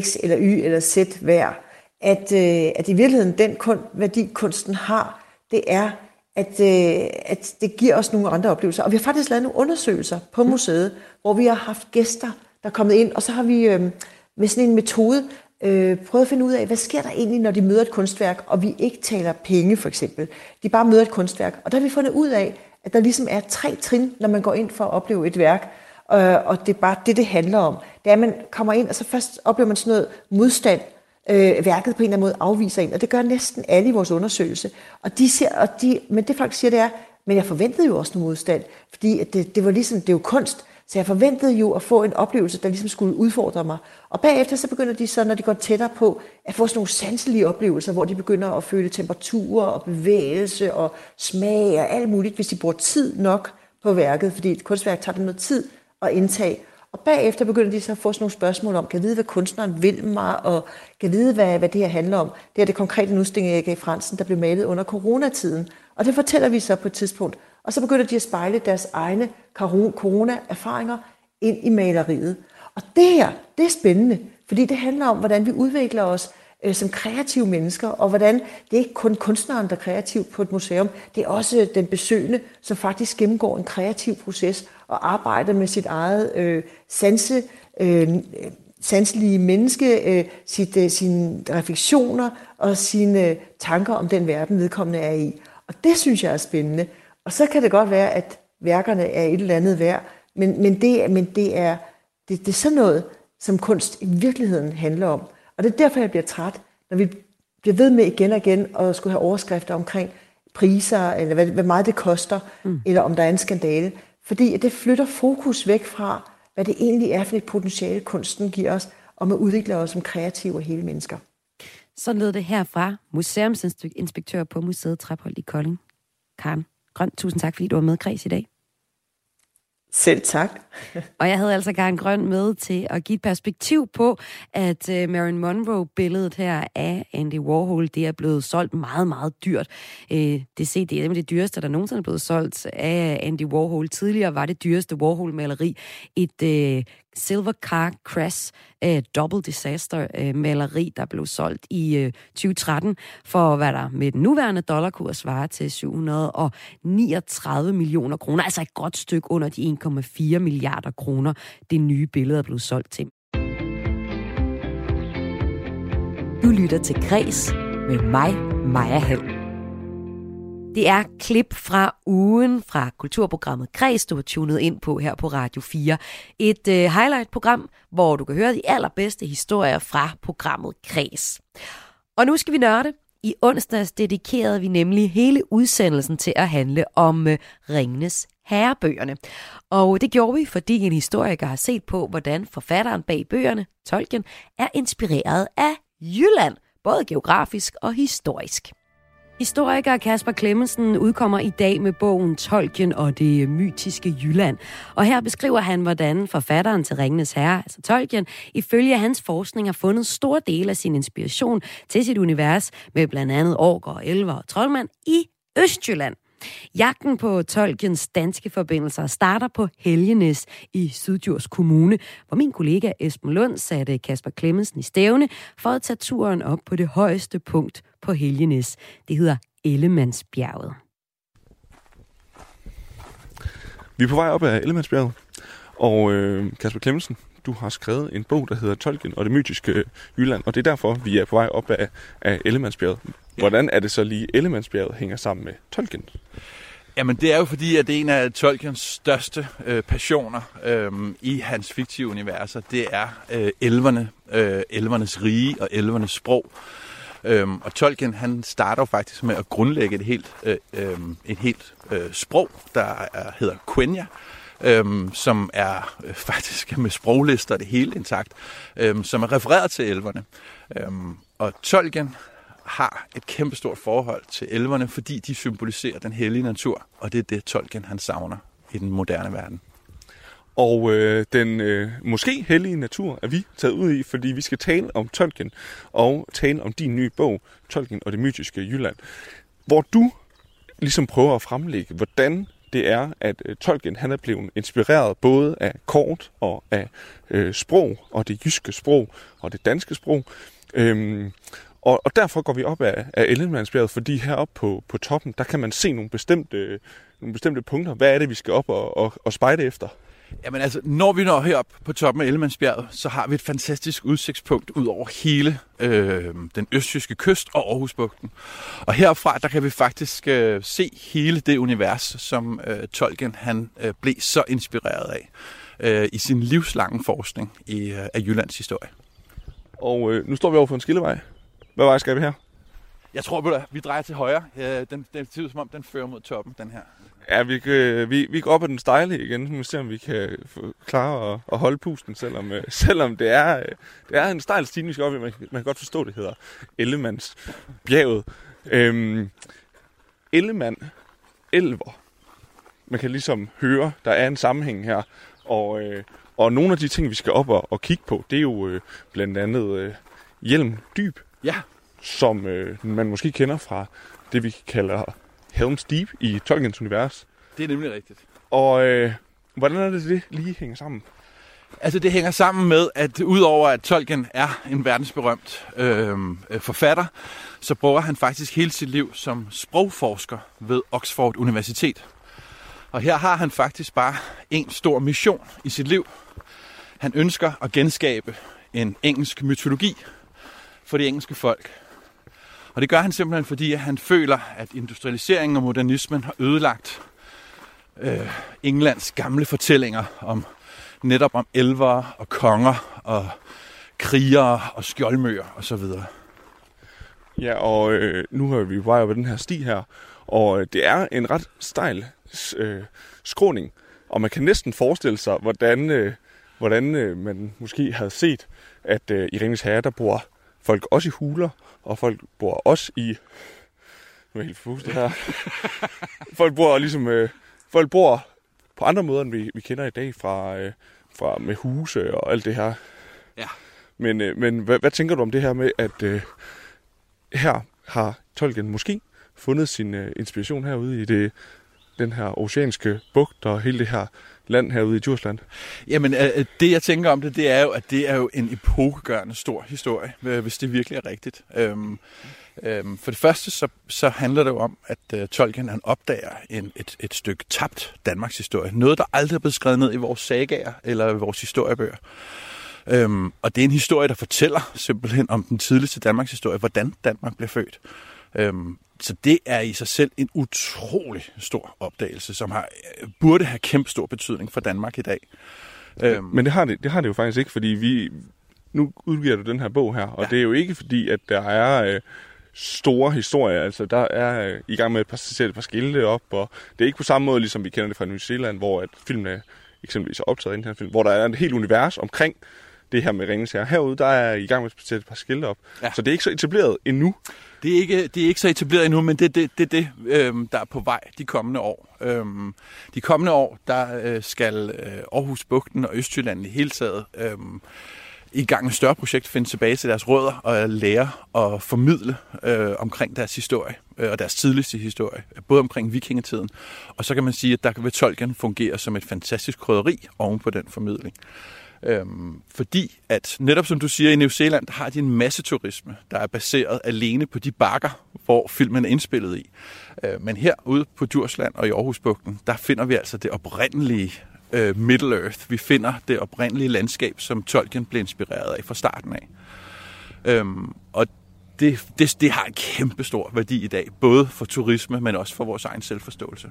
S4: X eller Y eller Z værd. At, øh, at i virkeligheden den kun, værdi kunsten har, det er, at, øh, at det giver os nogle andre oplevelser. Og vi har faktisk lavet nogle undersøgelser på mm. museet, hvor vi har haft gæster, der er kommet ind, og så har vi øh, med sådan en metode øh, prøvet at finde ud af, hvad sker der egentlig, når de møder et kunstværk, og vi ikke taler penge for eksempel. De bare møder et kunstværk. Og der har vi fundet ud af, at der ligesom er tre trin, når man går ind for at opleve et værk. Øh, og det er bare det, det handler om. Det er, at man kommer ind, og så først oplever man sådan noget modstand, øh, værket på en eller anden måde afviser en, og det gør næsten alle i vores undersøgelse. Og de ser, og de, men det folk siger, det er, men jeg forventede jo også noget modstand, fordi det, det var ligesom, det er jo kunst, så jeg forventede jo at få en oplevelse, der ligesom skulle udfordre mig. Og bagefter så begynder de så, når de går tættere på, at få sådan nogle sanselige oplevelser, hvor de begynder at føle temperaturer og bevægelse og smag og alt muligt, hvis de bruger tid nok på værket, fordi et kunstværk tager dem noget tid at indtage. Og bagefter begynder de så at få sådan nogle spørgsmål om, kan jeg vide, hvad kunstneren vil mig, og kan jeg vide, hvad, hvad det her handler om. Det er det konkrete udstilling af Erik Fransen, der blev malet under coronatiden. Og det fortæller vi så på et tidspunkt. Og så begynder de at spejle deres egne corona-erfaringer ind i maleriet. Og det her, det er spændende, fordi det handler om, hvordan vi udvikler os øh, som kreative mennesker, og hvordan det er ikke kun kunstneren, der er kreativ på et museum, det er også den besøgende, som faktisk gennemgår en kreativ proces og arbejder med sit eget øh, sanse, øh, sanselige menneske, øh, sit, øh, sine refleksioner og sine øh, tanker om den verden, vedkommende er i. Og det synes jeg er spændende. Og så kan det godt være, at værkerne er et eller andet værd, men, men, det, men det, er, det, det er sådan noget, som kunst i virkeligheden handler om. Og det er derfor, jeg bliver træt, når vi bliver ved med igen og igen at skulle have overskrifter omkring priser, eller hvad, hvad meget det koster, mm. eller om der er en skandale. Fordi det flytter fokus væk fra, hvad det egentlig er for et potentiale, kunsten giver os, og man udvikler os som kreative og hele mennesker.
S1: Så lød det herfra museumsinspektør på Museet Traphold i Kolding. Karen Grøn, tusind tak, fordi du var med, Kreds, i dag.
S4: Selv tak.
S1: og jeg havde altså Karen Grøn med til at give et perspektiv på, at uh, Marilyn Monroe-billedet her af Andy Warhol, det er blevet solgt meget, meget dyrt. Uh, det CD det er det dyreste, der nogensinde er blevet solgt af Andy Warhol. Tidligere var det dyreste Warhol-maleri et uh, Silver Car Crash uh, Double Disaster uh, maleri, der blev solgt i øh, uh, 2013 for hvad der med den nuværende dollarkurs svarer til 739 millioner kroner. Altså et godt stykke under de 1,4 milliarder kroner, det nye billede er blevet solgt til. Du lytter til Græs med mig, Maja Hall. Det er klip fra ugen fra kulturprogrammet Kreds, du har tunet ind på her på Radio 4. Et øh, highlight-program, hvor du kan høre de allerbedste historier fra programmet Kreds. Og nu skal vi nørde. I onsdags dedikerede vi nemlig hele udsendelsen til at handle om øh, Ringnes herrebøgerne. Og det gjorde vi, fordi en historiker har set på, hvordan forfatteren bag bøgerne, Tolkien, er inspireret af Jylland, både geografisk og historisk. Historiker Kasper Klemmensen udkommer i dag med bogen Tolkien og det mytiske Jylland. Og her beskriver han, hvordan forfatteren til Ringenes Herre, altså Tolkien, ifølge hans forskning har fundet stor del af sin inspiration til sit univers med blandt andet orker, elver og troldmand i Østjylland. Jagten på Tolkiens danske forbindelser starter på Helgenes i Syddjurs Kommune, hvor min kollega Esben Lund satte Kasper Klemmensen i stævne for at tage turen op på det højeste punkt på Helgenes. Det hedder Ellemandsbjerget.
S5: Vi er på vej op ad Ellemandsbjerget, og øh, Kasper Klemmensen, du har skrevet en bog, der hedder Tolkien og det mytiske Jylland, og det er derfor, vi er på vej op af, af Ellemandsbjerget. Hvordan er det så lige, Ellemandsbjerget hænger sammen med Tolkien?
S6: Jamen det er jo fordi, at det er en af Tolkiens største øh, passioner øh, i hans fiktive universer. Det er øh, elverne, øh, elvernes rige og elvernes sprog. Øhm, og Tolkien han starter jo faktisk med at grundlægge et helt, øh, øh, et helt øh, sprog, der er, hedder Quenya, øhm, som er øh, faktisk med sproglister det hele intakt, øhm, som er refereret til elverne. Øhm, og Tolkien har et kæmpestort forhold til elverne, fordi de symboliserer den hellige natur, og det er det Tolkien han savner i den moderne verden.
S5: Og øh, den øh, måske hellige natur er vi taget ud i, fordi vi skal tale om Tolkien og tale om din nye bog, Tolkien og det mytiske Jylland, hvor du ligesom prøver at fremlægge, hvordan det er, at øh, Tolkien han er blevet inspireret både af kort og af øh, sprog, og det jyske sprog og det danske sprog. Øhm, og, og derfor går vi op af, af Ellenmandsbjerget, fordi heroppe på, på toppen, der kan man se nogle bestemte, øh, nogle bestemte punkter. Hvad er det, vi skal op og, og, og spejde efter?
S6: Jamen altså, når vi når herop på toppen af Ellemandsbjerget, så har vi et fantastisk udsigtspunkt ud over hele øh, den østjyske kyst og Aarhusbugten. Og herfra, der kan vi faktisk øh, se hele det univers, som øh, Tolkien han øh, blev så inspireret af øh, i sin livslange forskning i, øh, af Jyllands historie.
S5: Og øh, nu står vi over for en skillevej. Hvad vej skal vi her?
S6: Jeg tror, at vi drejer til højre. Den, den ser ud som om, den fører mod toppen, den her.
S5: Ja, vi, kan, vi, vi går op ad den stejle igen, så vi se, om vi kan klare at, at holde pusten, selvom, øh, selvom det, er, øh, det er en stejl stigning, vi skal op i. Man, man kan godt forstå, det hedder Ellemands bjerget. Øhm, Ellemann, elver. Man kan ligesom høre, der er en sammenhæng her. Og, øh, og nogle af de ting, vi skal op og, og kigge på, det er jo øh, blandt andet øh, Hjelm Dyb.
S6: Ja.
S5: Som øh, man måske kender fra det, vi kalder Helm's Deep i Tolkiens univers.
S6: Det er nemlig rigtigt.
S5: Og øh, hvordan er det, det lige hænger sammen?
S6: Altså det hænger sammen med, at udover at Tolkien er en verdensberømt øh, forfatter, så bruger han faktisk hele sit liv som sprogforsker ved Oxford Universitet. Og her har han faktisk bare en stor mission i sit liv. Han ønsker at genskabe en engelsk mytologi for det engelske folk. Og det gør han simpelthen, fordi han føler, at industrialiseringen og modernismen har ødelagt øh, Englands gamle fortællinger om netop om elver og konger og krigere og skjoldmøer osv.
S5: Ja, og øh, nu har vi vej over den her sti her, og øh, det er en ret stejl øh, skråning, og man kan næsten forestille sig, hvordan, øh, hvordan øh, man måske havde set, at øh, i Ringens Herre, der bor folk også i huler, og folk bor også i... Nu er helt forfustet her. folk bor ligesom... Øh, folk bor på andre måder, end vi, vi kender i dag fra, øh, fra med huse og alt det her.
S6: Ja.
S5: Men, øh, men hvad, hvad tænker du om det her med, at øh, her har Tolkien måske fundet sin øh, inspiration herude i det, den her oceanske bugt og hele det her land herude i Djursland?
S6: Jamen, øh, øh, det jeg tænker om det, det er jo, at det er jo en epokegørende stor historie, øh, hvis det virkelig er rigtigt. Øhm, øhm, for det første, så, så handler det jo om, at øh, Tolkien han opdager en, et, et stykke tabt Danmarks historie. Noget, der aldrig er blevet skrevet ned i vores sagaer eller i vores historiebøger. Øhm, og det er en historie, der fortæller simpelthen om den tidligste Danmarks historie, hvordan Danmark blev født. Øhm, så det er i sig selv en utrolig stor opdagelse, som har, burde have kæmpe stor betydning for Danmark i dag.
S5: Øhm. Men det har det, det har det jo faktisk ikke, fordi vi nu udgiver du den her bog her, og ja. det er jo ikke fordi, at der er øh, store historier. Altså, der er øh, i gang med at sætte et par skilte op, og det er ikke på samme måde, ligesom vi kender det fra New Zealand, hvor at filmene eksempelvis er optaget i den her film, hvor der er et helt univers omkring det her med Ringens. Herude, der er i gang med at sætte et par skilte op. Ja. Så det er ikke så etableret endnu.
S6: Det er ikke, det er ikke så etableret endnu, men det er det, det, det øhm, der er på vej de kommende år. Øhm, de kommende år, der øh, skal øh, Aarhus Bugten og Østjylland i hele taget øhm, i gang med større projekt finde tilbage til deres rødder og lære og formidle øh, omkring deres historie øh, og deres tidligste historie, både omkring vikingetiden. Og så kan man sige, at der kan Tolkien fungere som et fantastisk krydderi oven på den formidling. Øhm, fordi at netop som du siger, i New Zealand har de en masse turisme, der er baseret alene på de bakker, hvor filmen er indspillet i. Øh, men herude på Djursland og i Aarhusbugten, der finder vi altså det oprindelige øh, Middle Earth. Vi finder det oprindelige landskab, som Tolkien blev inspireret af fra starten af. Øhm, og det, det, det har en kæmpe stor værdi i dag, både for turisme, men også for vores egen selvforståelse.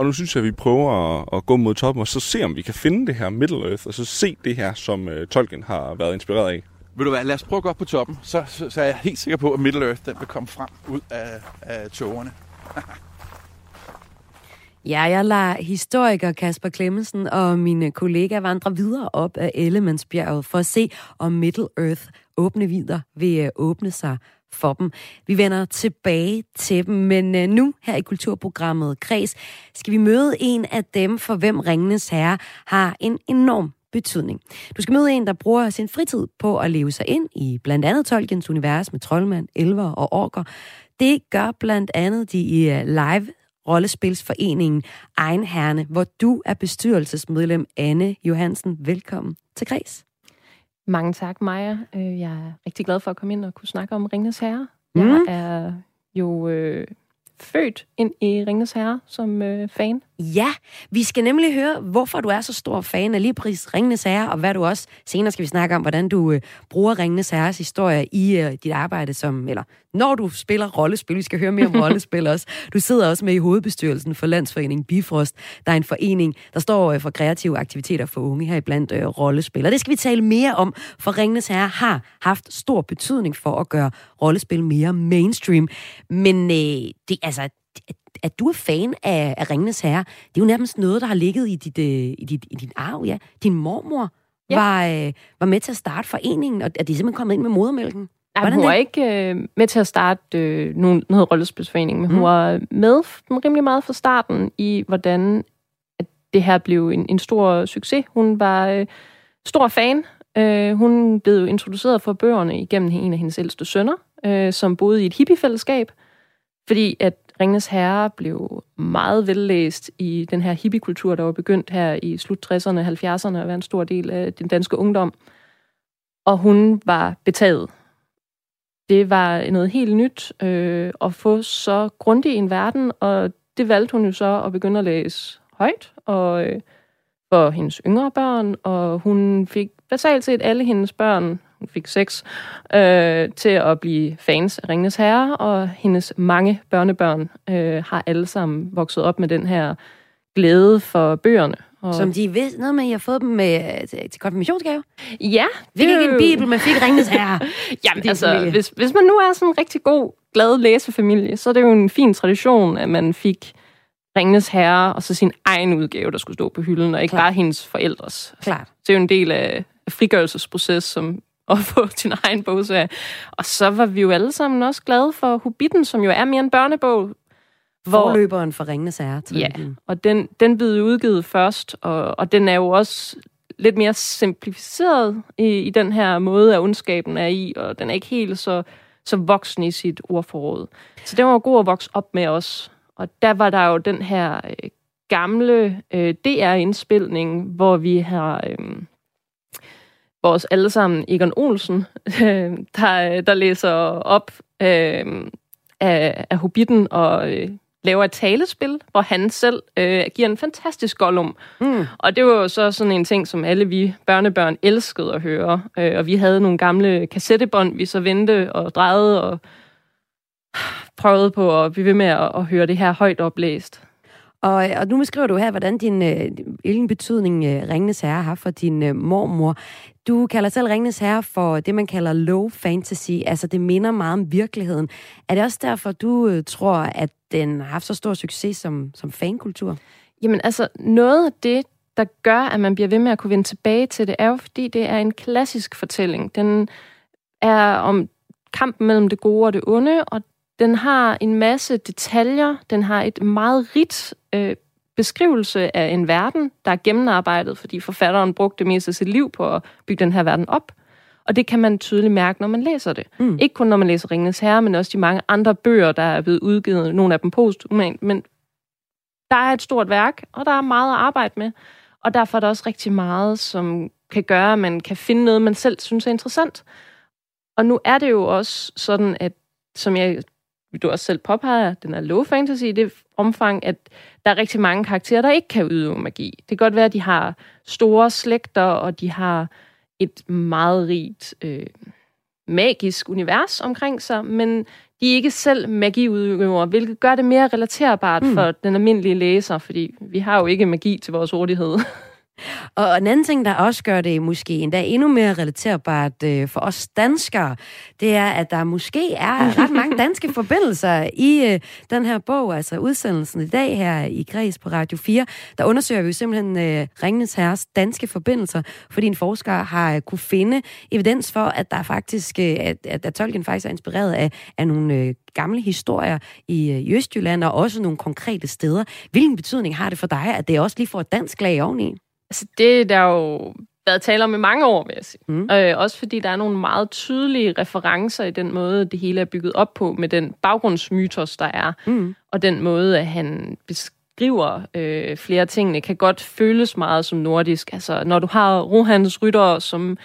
S5: Og nu synes jeg, at vi prøver at, at gå mod toppen, og så se, om vi kan finde det her Middle Earth, og så se det her, som uh, Tolkien har været inspireret af.
S6: Vil du hvad, lad os prøve at gå op på toppen, så, så, så er jeg helt sikker på, at Middle Earth den vil komme frem ud af, af togerne.
S1: Ja, jeg lader historiker Kasper Klemmensen og mine kollegaer vandre videre op af Ellemandsbjerget for at se, om Middle Earth åbne vider vil øh, åbne sig for dem. Vi vender tilbage til dem, men øh, nu her i kulturprogrammet Kreds skal vi møde en af dem, for hvem Ringenes Herre har en enorm betydning. Du skal møde en, der bruger sin fritid på at leve sig ind i blandt andet Tolkiens univers med troldmand, elver og orker. Det gør blandt andet de i øh, live rollespilsforeningen Egenherne, hvor du er bestyrelsesmedlem Anne Johansen. Velkommen til Græs.
S7: Mange tak, Maja. Øh, jeg er rigtig glad for at komme ind og kunne snakke om Ringnes Herre. Jeg mm. er jo øh, født ind i Ringnes Herre som øh, fan.
S1: Ja, vi skal nemlig høre, hvorfor du er så stor fan af lige præcis Ringnes Herre, og hvad du også, senere skal vi snakke om, hvordan du øh, bruger Ringnes Herres historie i øh, dit arbejde som, eller når du spiller rollespil, vi skal høre mere om rollespil også. Du sidder også med i hovedbestyrelsen for Landsforeningen Bifrost, der er en forening, der står øh, for kreative aktiviteter for unge her blandt øh, rollespil. Og det skal vi tale mere om, for Ringnes Herre har haft stor betydning for at gøre rollespil mere mainstream. Men øh, det, altså, at du er fan af, af Ringenes Herre, det er jo nærmest noget, der har ligget i dit, øh, i dit, i dit arv, ja. Din mormor ja. var, øh, var med til at starte foreningen, og er de simpelthen kommet ind med modermælken?
S7: Nej, hun var ikke øh, med til at starte øh, nogen, noget rollespilsforening, men mm. hun var med rimelig meget fra starten i, hvordan at det her blev en, en stor succes. Hun var øh, stor fan. Øh, hun blev introduceret for bøgerne igennem en af hendes ældste sønner, øh, som boede i et hippiefællesskab, fordi at Ringnes Herre blev meget vellæst i den her hippiekultur, der var begyndt her i slut 60'erne og 70'erne at være en stor del af den danske ungdom. Og hun var betaget. Det var noget helt nyt øh, at få så grundig en verden, og det valgte hun jo så at begynde at læse højt og øh, for hendes yngre børn, og hun fik basalt set alle hendes børn hun fik seks, øh, til at blive fans af Ringnes Herre, og hendes mange børnebørn øh, har alle sammen vokset op med den her glæde for bøgerne.
S1: Og... Som de ved noget med, at I har fået dem med, til, til konfirmationsgave?
S7: Ja.
S1: Fik ikke en bibel, men fik Ringnes Herre.
S7: Jamen altså, hvis, hvis man nu er sådan en rigtig god, glad læsefamilie, så er det jo en fin tradition, at man fik Ringnes Herre, og så sin egen udgave, der skulle stå på hylden, og ikke Klar. bare hendes forældres.
S1: Klart.
S7: Det er jo en del af frigørelsesproces, som at få sin egen bogserie. Og så var vi jo alle sammen også glade for Hobbiten, som jo er mere en børnebog.
S1: Hvor, Forløberen for Ringenes Herre.
S7: Ja, og den, den blev udgivet først, og, og den er jo også lidt mere simplificeret i, i den her måde, at ondskaben er i, og den er ikke helt så, så voksen i sit ordforråd. Så det var god at vokse op med os. Og der var der jo den her øh, gamle øh, DR-indspilning, hvor vi har... Øh, vores allesammen Egon Olsen, der, der læser op øh, af, af Hobbiten og øh, laver et talespil, hvor han selv øh, giver en fantastisk Gollum. Mm. Og det var jo så sådan en ting, som alle vi børnebørn elskede at høre. Øh, og vi havde nogle gamle kassettebånd, vi så vendte og drejede og prøvede på at blive ved med at, at høre det her højt oplæst.
S1: Og, og nu beskriver du her, hvordan din, øh, hvilken betydning øh, Ringnes Herre har for din øh, mormor. Du kalder selv Ringnes Herre for det, man kalder low fantasy, altså det minder meget om virkeligheden. Er det også derfor, du øh, tror, at den har haft så stor succes som, som fankultur?
S7: Jamen altså, noget af det, der gør, at man bliver ved med at kunne vende tilbage til det, er jo fordi, det er en klassisk fortælling. Den er om kampen mellem det gode og det onde, og den har en masse detaljer. Den har et meget rigt øh, beskrivelse af en verden, der er gennemarbejdet, fordi forfatteren brugte det meste af sit liv på at bygge den her verden op. Og det kan man tydeligt mærke, når man læser det. Mm. Ikke kun når man læser Ringens Herre, men også de mange andre bøger, der er blevet udgivet, nogle af dem posthumant. Men der er et stort værk, og der er meget at arbejde med. Og derfor er der også rigtig meget, som kan gøre, at man kan finde noget, man selv synes er interessant. Og nu er det jo også sådan, at som jeg du også selv påpeger, den er low fantasy i det omfang, at der er rigtig mange karakterer, der ikke kan udøve magi. Det kan godt være, at de har store slægter, og de har et meget rigt øh, magisk univers omkring sig, men de er ikke selv magiudøvere, hvilket gør det mere relaterbart mm. for den almindelige læser, fordi vi har jo ikke magi til vores rådighed.
S1: Og en anden ting, der også gør det måske endda endnu mere relaterbart øh, for os danskere, det er, at der måske er ret mange danske forbindelser i øh, den her bog, altså udsendelsen i dag her i Græs på Radio 4. Der undersøger vi jo simpelthen øh, Ringens Herres danske forbindelser, fordi en forsker har øh, kunne finde evidens for, at der faktisk, øh, at, at, at Tolkien faktisk er inspireret af, af nogle øh, gamle historier i, øh, Østjylland, og også nogle konkrete steder. Hvilken betydning har det for dig, at det også lige får et dansk lag oveni?
S7: Altså, det der er jo været tale om i mange år, vil jeg sige. Mm. Øh, også fordi der er nogle meget tydelige referencer i den måde, det hele er bygget op på, med den baggrundsmytos, der er. Mm. Og den måde, at han beskriver øh, flere tingene, kan godt føles meget som nordisk. Altså, når du har Rohans rytter, som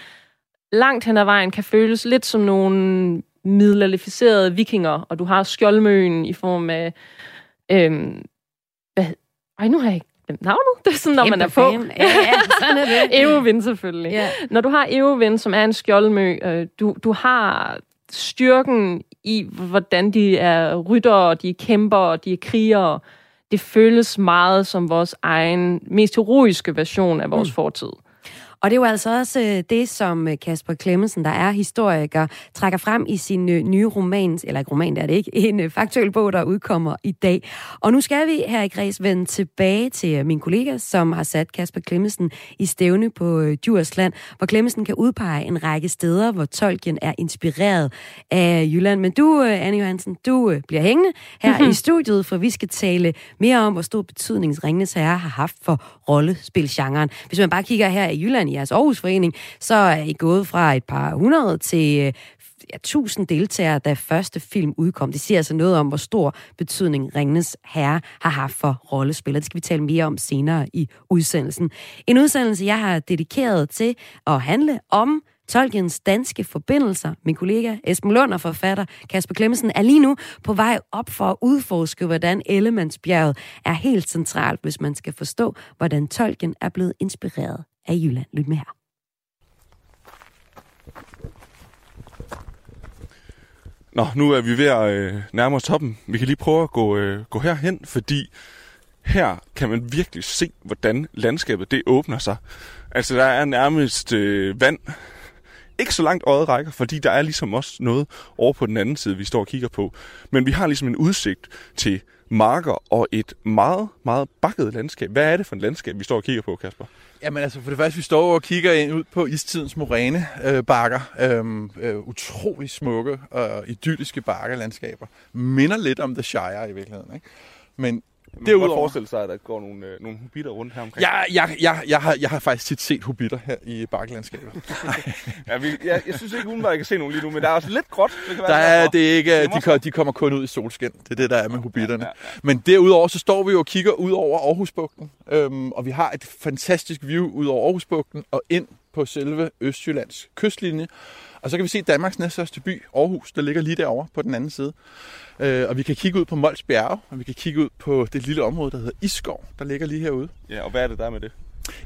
S7: langt hen ad vejen kan føles lidt som nogle middelalificerede vikinger, og du har skjoldmøen i form af... Øh, hvad, ej, nu har jeg ikke navnet. Det er sådan, når Kæmpe man er på.
S1: Ja, ja, sådan er det.
S7: Eowyn selvfølgelig. Ja. Når du har Eowyn, som er en skjoldmø, øh, du, du har styrken i, hvordan de er ryttere, de er kæmper, de er krigere. Det føles meget som vores egen, mest heroiske version af vores mm. fortid.
S1: Og det er jo altså også øh, det, som øh, Kasper Klemmensen, der er historiker, trækker frem i sin øh, nye roman, eller ikke roman, det er det ikke, en faktuel bog, der udkommer i dag. Og nu skal vi her i Græs vende tilbage til min kollega, som har sat Kasper Klemmensen i stævne på Djursland, hvor Klemmensen kan udpege en række steder, hvor Tolkien er inspireret af Jylland. Men du, Anne Johansen, du bliver hængende her i studiet, for vi skal tale mere om, hvor stor betydning Ringnes Herre har haft for rollespilgenren. Hvis man bare kigger her i Jylland, i jeres Aarhusforening, så er I gået fra et par hundrede til øh, ja, tusind deltagere, da første film udkom. Det siger altså noget om, hvor stor betydning Ringnes Herre har haft for rollespillere. Det skal vi tale mere om senere i udsendelsen. En udsendelse, jeg har dedikeret til at handle om Tolkiens danske forbindelser. Min kollega Esben Lund og forfatter Kasper Klemmensen er lige nu på vej op for at udforske, hvordan Ellemandsbjerget er helt centralt, hvis man skal forstå, hvordan Tolkien er blevet inspireret af Jylland. Lyt med her.
S5: Nå, nu er vi ved at øh, nærme os toppen. Vi kan lige prøve at gå, øh, gå herhen, fordi her kan man virkelig se, hvordan landskabet det åbner sig. Altså, der er nærmest øh, vand ikke så langt øjet rækker, fordi der er ligesom også noget over på den anden side, vi står og kigger på. Men vi har ligesom en udsigt til marker og et meget, meget bakket landskab. Hvad er det for et landskab, vi står og kigger på, Kasper?
S6: Jamen altså, for det første, vi står og kigger ind ud på istidens moræne øh, bakker. Øhm, øh, utrolig smukke og idylliske bakkelandskaber. Minder lidt om The Shire i virkeligheden. Ikke? Men
S5: man Derudover... kan forestille sig, at der går nogle, øh, nogle hobitter rundt her omkring.
S6: Ja, jeg, jeg, jeg, har, jeg har faktisk tit set hobitter her i bakkelandskabet.
S5: ja, vi, jeg, jeg synes ikke umiddelbart, jeg kan se nogen lige nu, men der er også lidt gråt.
S6: Det kan være, der er, det er ikke, de, de kommer kun ud i solskin. Det er det, der er med hobitterne. Ja, ja, ja. Men derudover, så står vi jo og kigger ud over Aarhusbugten. Øhm, og vi har et fantastisk view ud over Aarhusbugten og ind på selve Østjyllands kystlinje. Og så kan vi se Danmarks næststørste by, Aarhus, der ligger lige derovre på den anden side. Øh, og vi kan kigge ud på Mols Bjerge, og vi kan kigge ud på det lille område, der hedder Iskov, der ligger lige herude.
S5: Ja, og hvad er det der med det?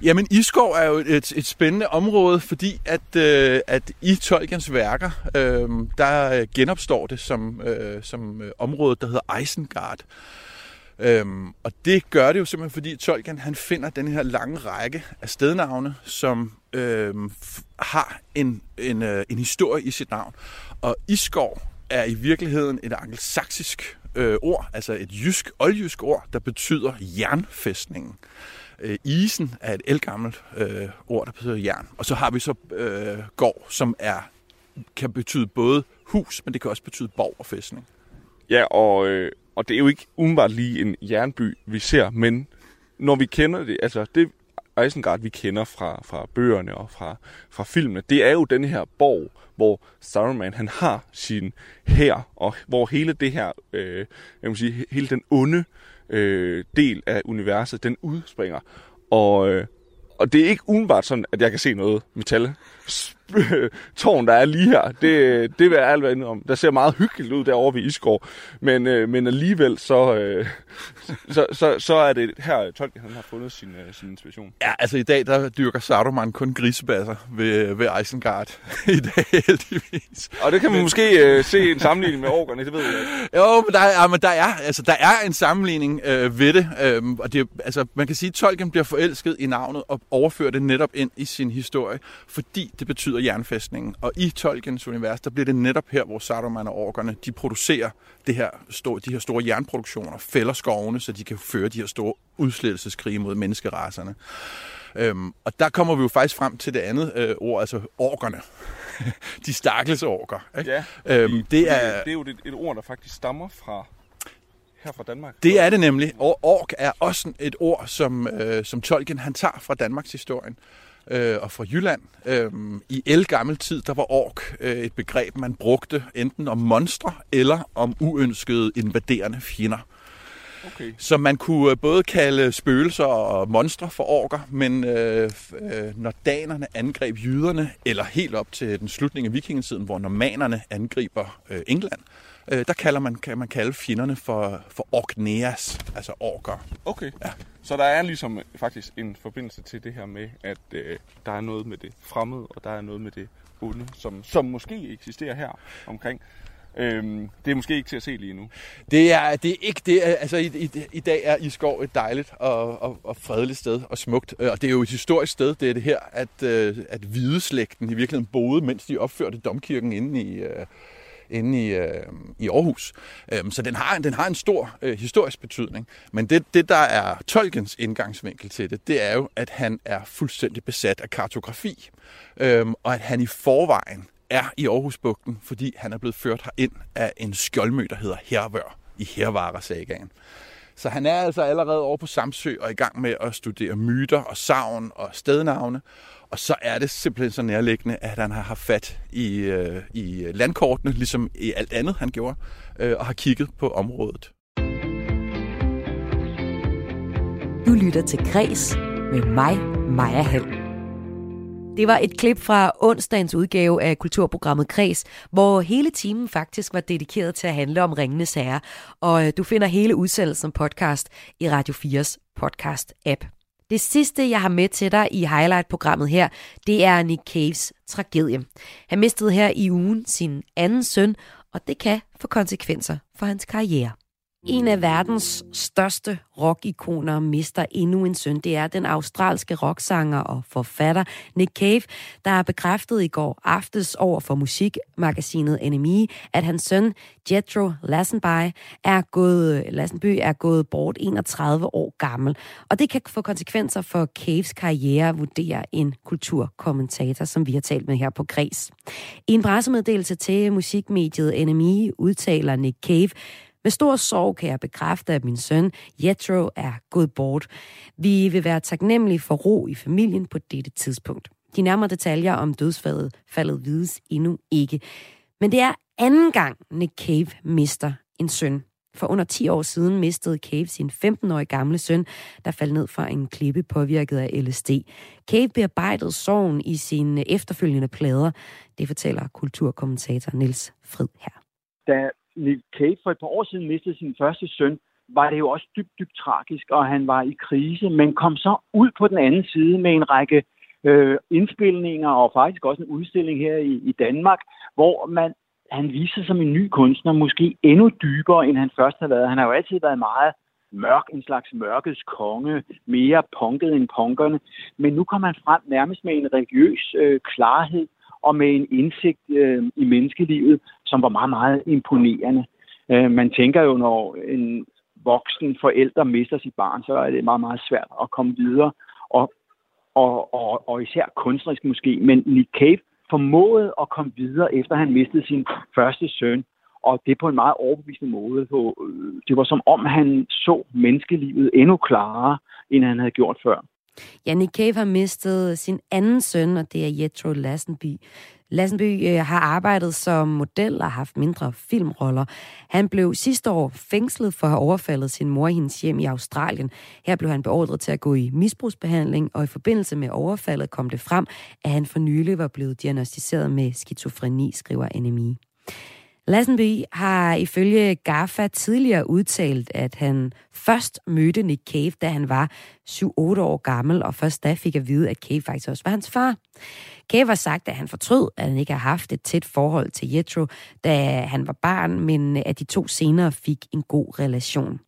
S6: Jamen, Iskov er jo et, et spændende område, fordi at, øh, at i Tolkiens værker, øh, der genopstår det som, øh, som øh, området, der hedder Isengard. Øhm, og det gør det jo simpelthen, fordi Tolkien han finder den her lange række af stednavne, som øhm, har en, en, øh, en historie i sit navn. Og Iskov er i virkeligheden et angelsaksisk øh, ord, altså et jysk, oldjysk ord, der betyder jernfæstningen. Øh, isen er et elgammelt øh, ord, der betyder jern. Og så har vi så øh, gård, som er kan betyde både hus, men det kan også betyde borg og fæstning.
S5: Ja, og, øh, og det er jo ikke umiddelbart lige en jernby, vi ser, men når vi kender det, altså det Isengard, vi kender fra, fra bøgerne og fra, fra filmene, det er jo den her borg, hvor Saruman han har sin her og hvor hele det her, øh, jeg må sige, hele den onde øh, del af universet, den udspringer. Og, øh, og det er ikke udenbart sådan, at jeg kan se noget metal tårn, der er lige her, det, det vil jeg alt være om. Der ser meget hyggeligt ud derovre ved Isgård, men, øh, men alligevel så, øh, så, så, så er det her, Tolkien han har fundet sin, øh, sin inspiration.
S6: Ja, altså i dag, der dyrker Saruman kun grisebasser ved, ved Isengard. I dag, heldigvis.
S5: Og det kan man men... måske øh, se en sammenligning med orkerne, det ved jeg ikke.
S6: Jo, men der, er, men der, er, altså, der er en sammenligning øh, ved det. Øh, og det, altså, man kan sige, at Tolkien bliver forelsket i navnet og overfører det netop ind i sin historie, fordi det betyder jernfæstningen. Og i Tolkiens univers, der bliver det netop her, hvor Saruman og orkerne, de producerer det her, de her store jernproduktioner, fælder skovene, så de kan føre de her store udslettelseskrige mod menneskeraserne. Øhm, og der kommer vi jo faktisk frem til det andet øh, ord, altså orkerne. de stakkels orker. Ikke?
S5: Ja, øhm, det, er, det er jo et, et ord, der faktisk stammer fra her fra Danmark.
S6: Det er det nemlig. Og ork er også et ord, som, øh, som Tolkien han tager fra Danmarks historien øh, og fra Jylland. Øh, I elgammel tid, der var ork øh, et begreb, man brugte enten om monstre eller om uønskede invaderende fjender. Okay. Så man kunne øh, både kalde spøgelser og monstre for orker, men øh, øh, når danerne angreb jyderne, eller helt op til den slutning af vikingetiden, hvor normanerne angriber øh, England, øh, der kalder man, kan man kalde fjenderne for, for orkneas, altså orker.
S5: Okay, ja. så der er ligesom faktisk en forbindelse til det her med, at øh, der er noget med det fremmede, og der er noget med det onde, som, som måske eksisterer her omkring. Øhm, det er måske ikke til at se lige nu.
S6: Det er, det er ikke det. Altså, i, i, i dag er Iskov et dejligt og, og, og fredeligt sted og smukt. Øh, og det er jo et historisk sted. Det er det her, at, øh, at hvideslægten i virkeligheden boede, mens de opførte domkirken inde i, øh, inde i, øh, i Aarhus. Øhm, så den har, den har en stor øh, historisk betydning. Men det, det, der er Tolkiens indgangsvinkel til det, det er jo, at han er fuldstændig besat af kartografi. Øhm, og at han i forvejen er i Aarhusbugten, fordi han er blevet ført ind af en skjoldmø, der hedder Hervør i Hervaresagaen. Så han er altså allerede over på Samsø og i gang med at studere myter og savn og stednavne. Og så er det simpelthen så nærliggende, at han har haft fat i, øh, i landkortene, ligesom i alt andet, han gjorde, øh, og har kigget på området.
S1: Du lytter til Græs med mig, Maja Hall. Det var et klip fra onsdagens udgave af kulturprogrammet Kreds, hvor hele timen faktisk var dedikeret til at handle om Ringenes Herre, og øh, du finder hele udsendelsen podcast i Radio 4's podcast-app. Det sidste, jeg har med til dig i highlight-programmet her, det er Nick Caves tragedie. Han mistede her i ugen sin anden søn, og det kan få konsekvenser for hans karriere. En af verdens største rockikoner mister endnu en søn. Det er den australske rocksanger og forfatter Nick Cave, der har bekræftet i går aftes over for musikmagasinet NME, at hans søn Jethro Lassenby er gået, Lassenby er gået bort 31 år gammel. Og det kan få konsekvenser for Caves karriere, vurderer en kulturkommentator, som vi har talt med her på Græs. I en pressemeddelelse til musikmediet NME udtaler Nick Cave, med stor sorg kan jeg bekræfte, at min søn Jethro er gået bort. Vi vil være taknemmelige for ro i familien på dette tidspunkt. De nærmere detaljer om dødsfaldet faldet vides endnu ikke. Men det er anden gang, Nick Cave mister en søn. For under 10 år siden mistede Cave sin 15-årige gamle søn, der faldt ned fra en klippe påvirket af LSD. Cave bearbejdede sorgen i sine efterfølgende plader. Det fortæller kulturkommentator Niels Frid her.
S8: Da Nick Cave for et par år siden mistede sin første søn, var det jo også dybt, dybt tragisk, og han var i krise, men kom så ud på den anden side med en række øh, indspilninger og faktisk også en udstilling her i, i Danmark, hvor man han viste sig som en ny kunstner, måske endnu dybere, end han først har været. Han har jo altid været meget mørk, en slags mørkets konge, mere punket end punkerne. Men nu kommer han frem nærmest med en religiøs øh, klarhed og med en indsigt øh, i menneskelivet, som var meget, meget imponerende. Øh, man tænker jo, når en voksen forælder mister sit barn, så er det meget, meget svært at komme videre, og, og, og, og især kunstnerisk måske. Men Nick Cave formåede at komme videre, efter han mistede sin første søn, og det på en meget overbevisende måde. Øh, det var som om, han så menneskelivet endnu klarere, end han havde gjort før.
S1: Ja, Nick Cave har mistet sin anden søn, og det er Jethro Lassenby. Lassenby øh, har arbejdet som model og haft mindre filmroller. Han blev sidste år fængslet for at have overfaldet sin mor i hendes hjem i Australien. Her blev han beordret til at gå i misbrugsbehandling, og i forbindelse med overfaldet kom det frem, at han for nylig var blevet diagnostiseret med skizofreni, skriver NMI. Lassenby har ifølge GAFA tidligere udtalt, at han først mødte Nick Cave, da han var 7-8 år gammel, og først da fik at vide, at Cave faktisk også var hans far. Cave har sagt, at han fortrød, at han ikke har haft et tæt forhold til Jetro, da han var barn, men at de to senere fik en god relation.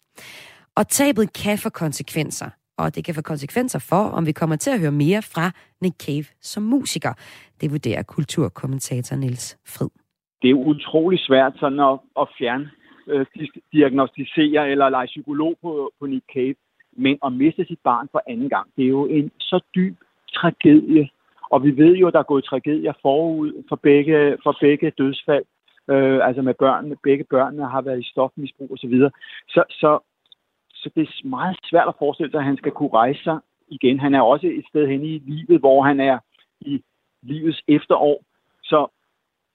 S1: Og tabet kan få konsekvenser, og det kan få konsekvenser for, om vi kommer til at høre mere fra Nick Cave som musiker. Det vurderer kulturkommentator Niels Frid
S8: det er utrolig svært sådan at, at fjerne, øh, diagnostisere eller lege psykolog på, på Nick Cave. Men at miste sit barn for anden gang, det er jo en så dyb tragedie. Og vi ved jo, at der er gået tragedier forud for begge, for begge dødsfald. Øh, altså med børnene, begge børnene har været i stofmisbrug osv. Så, så, så, så det er meget svært at forestille sig, at han skal kunne rejse sig igen. Han er også et sted hen i livet, hvor han er i livets efterår. Så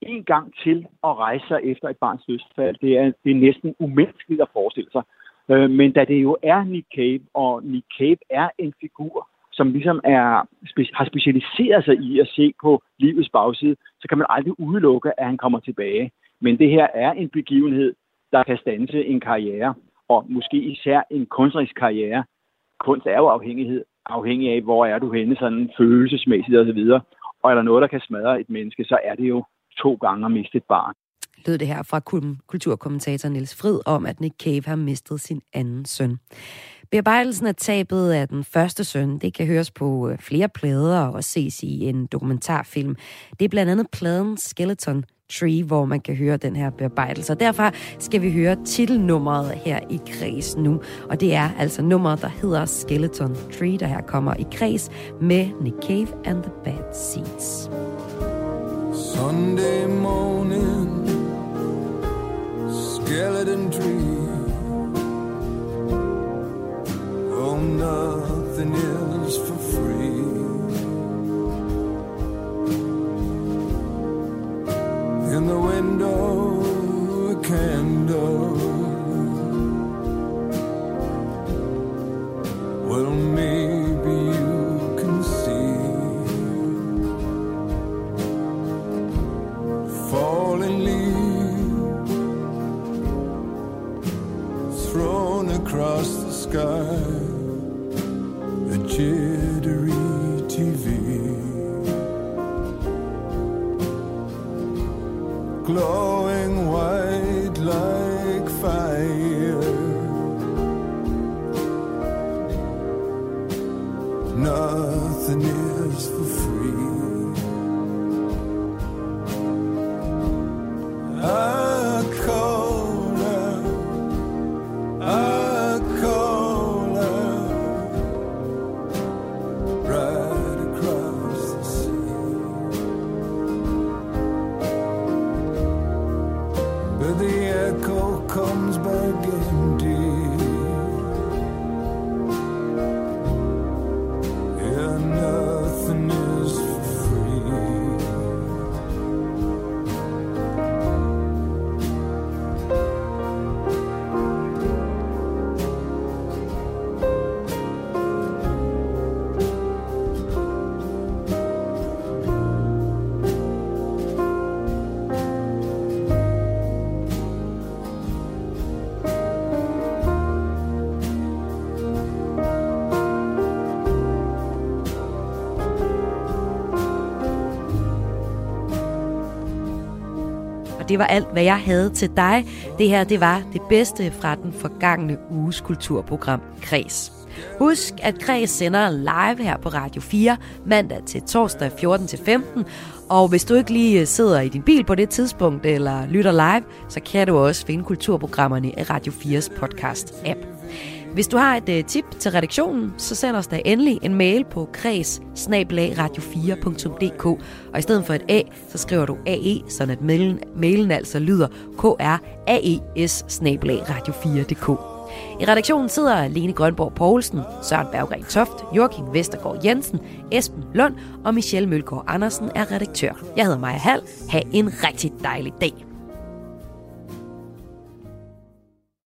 S8: en gang til at rejse sig efter et barns dødsfald, det er, det er næsten umenneskeligt at forestille sig. Øh, men da det jo er Nick Cave, og Nick Cave er en figur, som ligesom er, har specialiseret sig i at se på livets bagside, så kan man aldrig udelukke, at han kommer tilbage. Men det her er en begivenhed, der kan stanse en karriere, og måske især en kunstnerisk karriere. Kunst er jo afhængighed, afhængig af, hvor er du henne, sådan følelsesmæssigt osv. Og er der noget, der kan smadre et menneske, så er det jo to gange at miste et barn.
S1: Lød det her fra kulturkommentator Niels Frid om, at Nick Cave har mistet sin anden søn. Bearbejdelsen af tabet af den første søn, det kan høres på øh, flere plader og ses i en dokumentarfilm. Det er blandt andet pladen Skeleton Tree, hvor man kan høre den her bearbejdelse. Og derfor skal vi høre titelnummeret her i kreds nu. Og det er altså nummeret, der hedder Skeleton Tree, der her kommer i kreds med Nick Cave and the Bad Seeds. Sunday morning, skeleton tree. Oh, nothing is for free. In the window, a candle. Well, maybe across the sky. A jittery TV. Glowing white Og det var alt, hvad jeg havde til dig. Det her, det var det bedste fra den forgangne uges kulturprogram Kres. Husk, at Kreds sender live her på Radio 4 mandag til torsdag 14 til 15. Og hvis du ikke lige sidder i din bil på det tidspunkt eller lytter live, så kan du også finde kulturprogrammerne i Radio 4's podcast-app. Hvis du har et øh, tip til redaktionen, så send os da endelig en mail på kreds radio4.dk og i stedet for et A, så skriver du AE, sådan at mailen, mailen altså lyder kraes radio4.dk. I redaktionen sidder Lene Grønborg Poulsen, Søren Berggren Toft, Joachim Vestergaard Jensen, Esben Lund og Michelle Mølgaard Andersen er redaktør. Jeg hedder Maja Hall. Ha' en rigtig dejlig dag.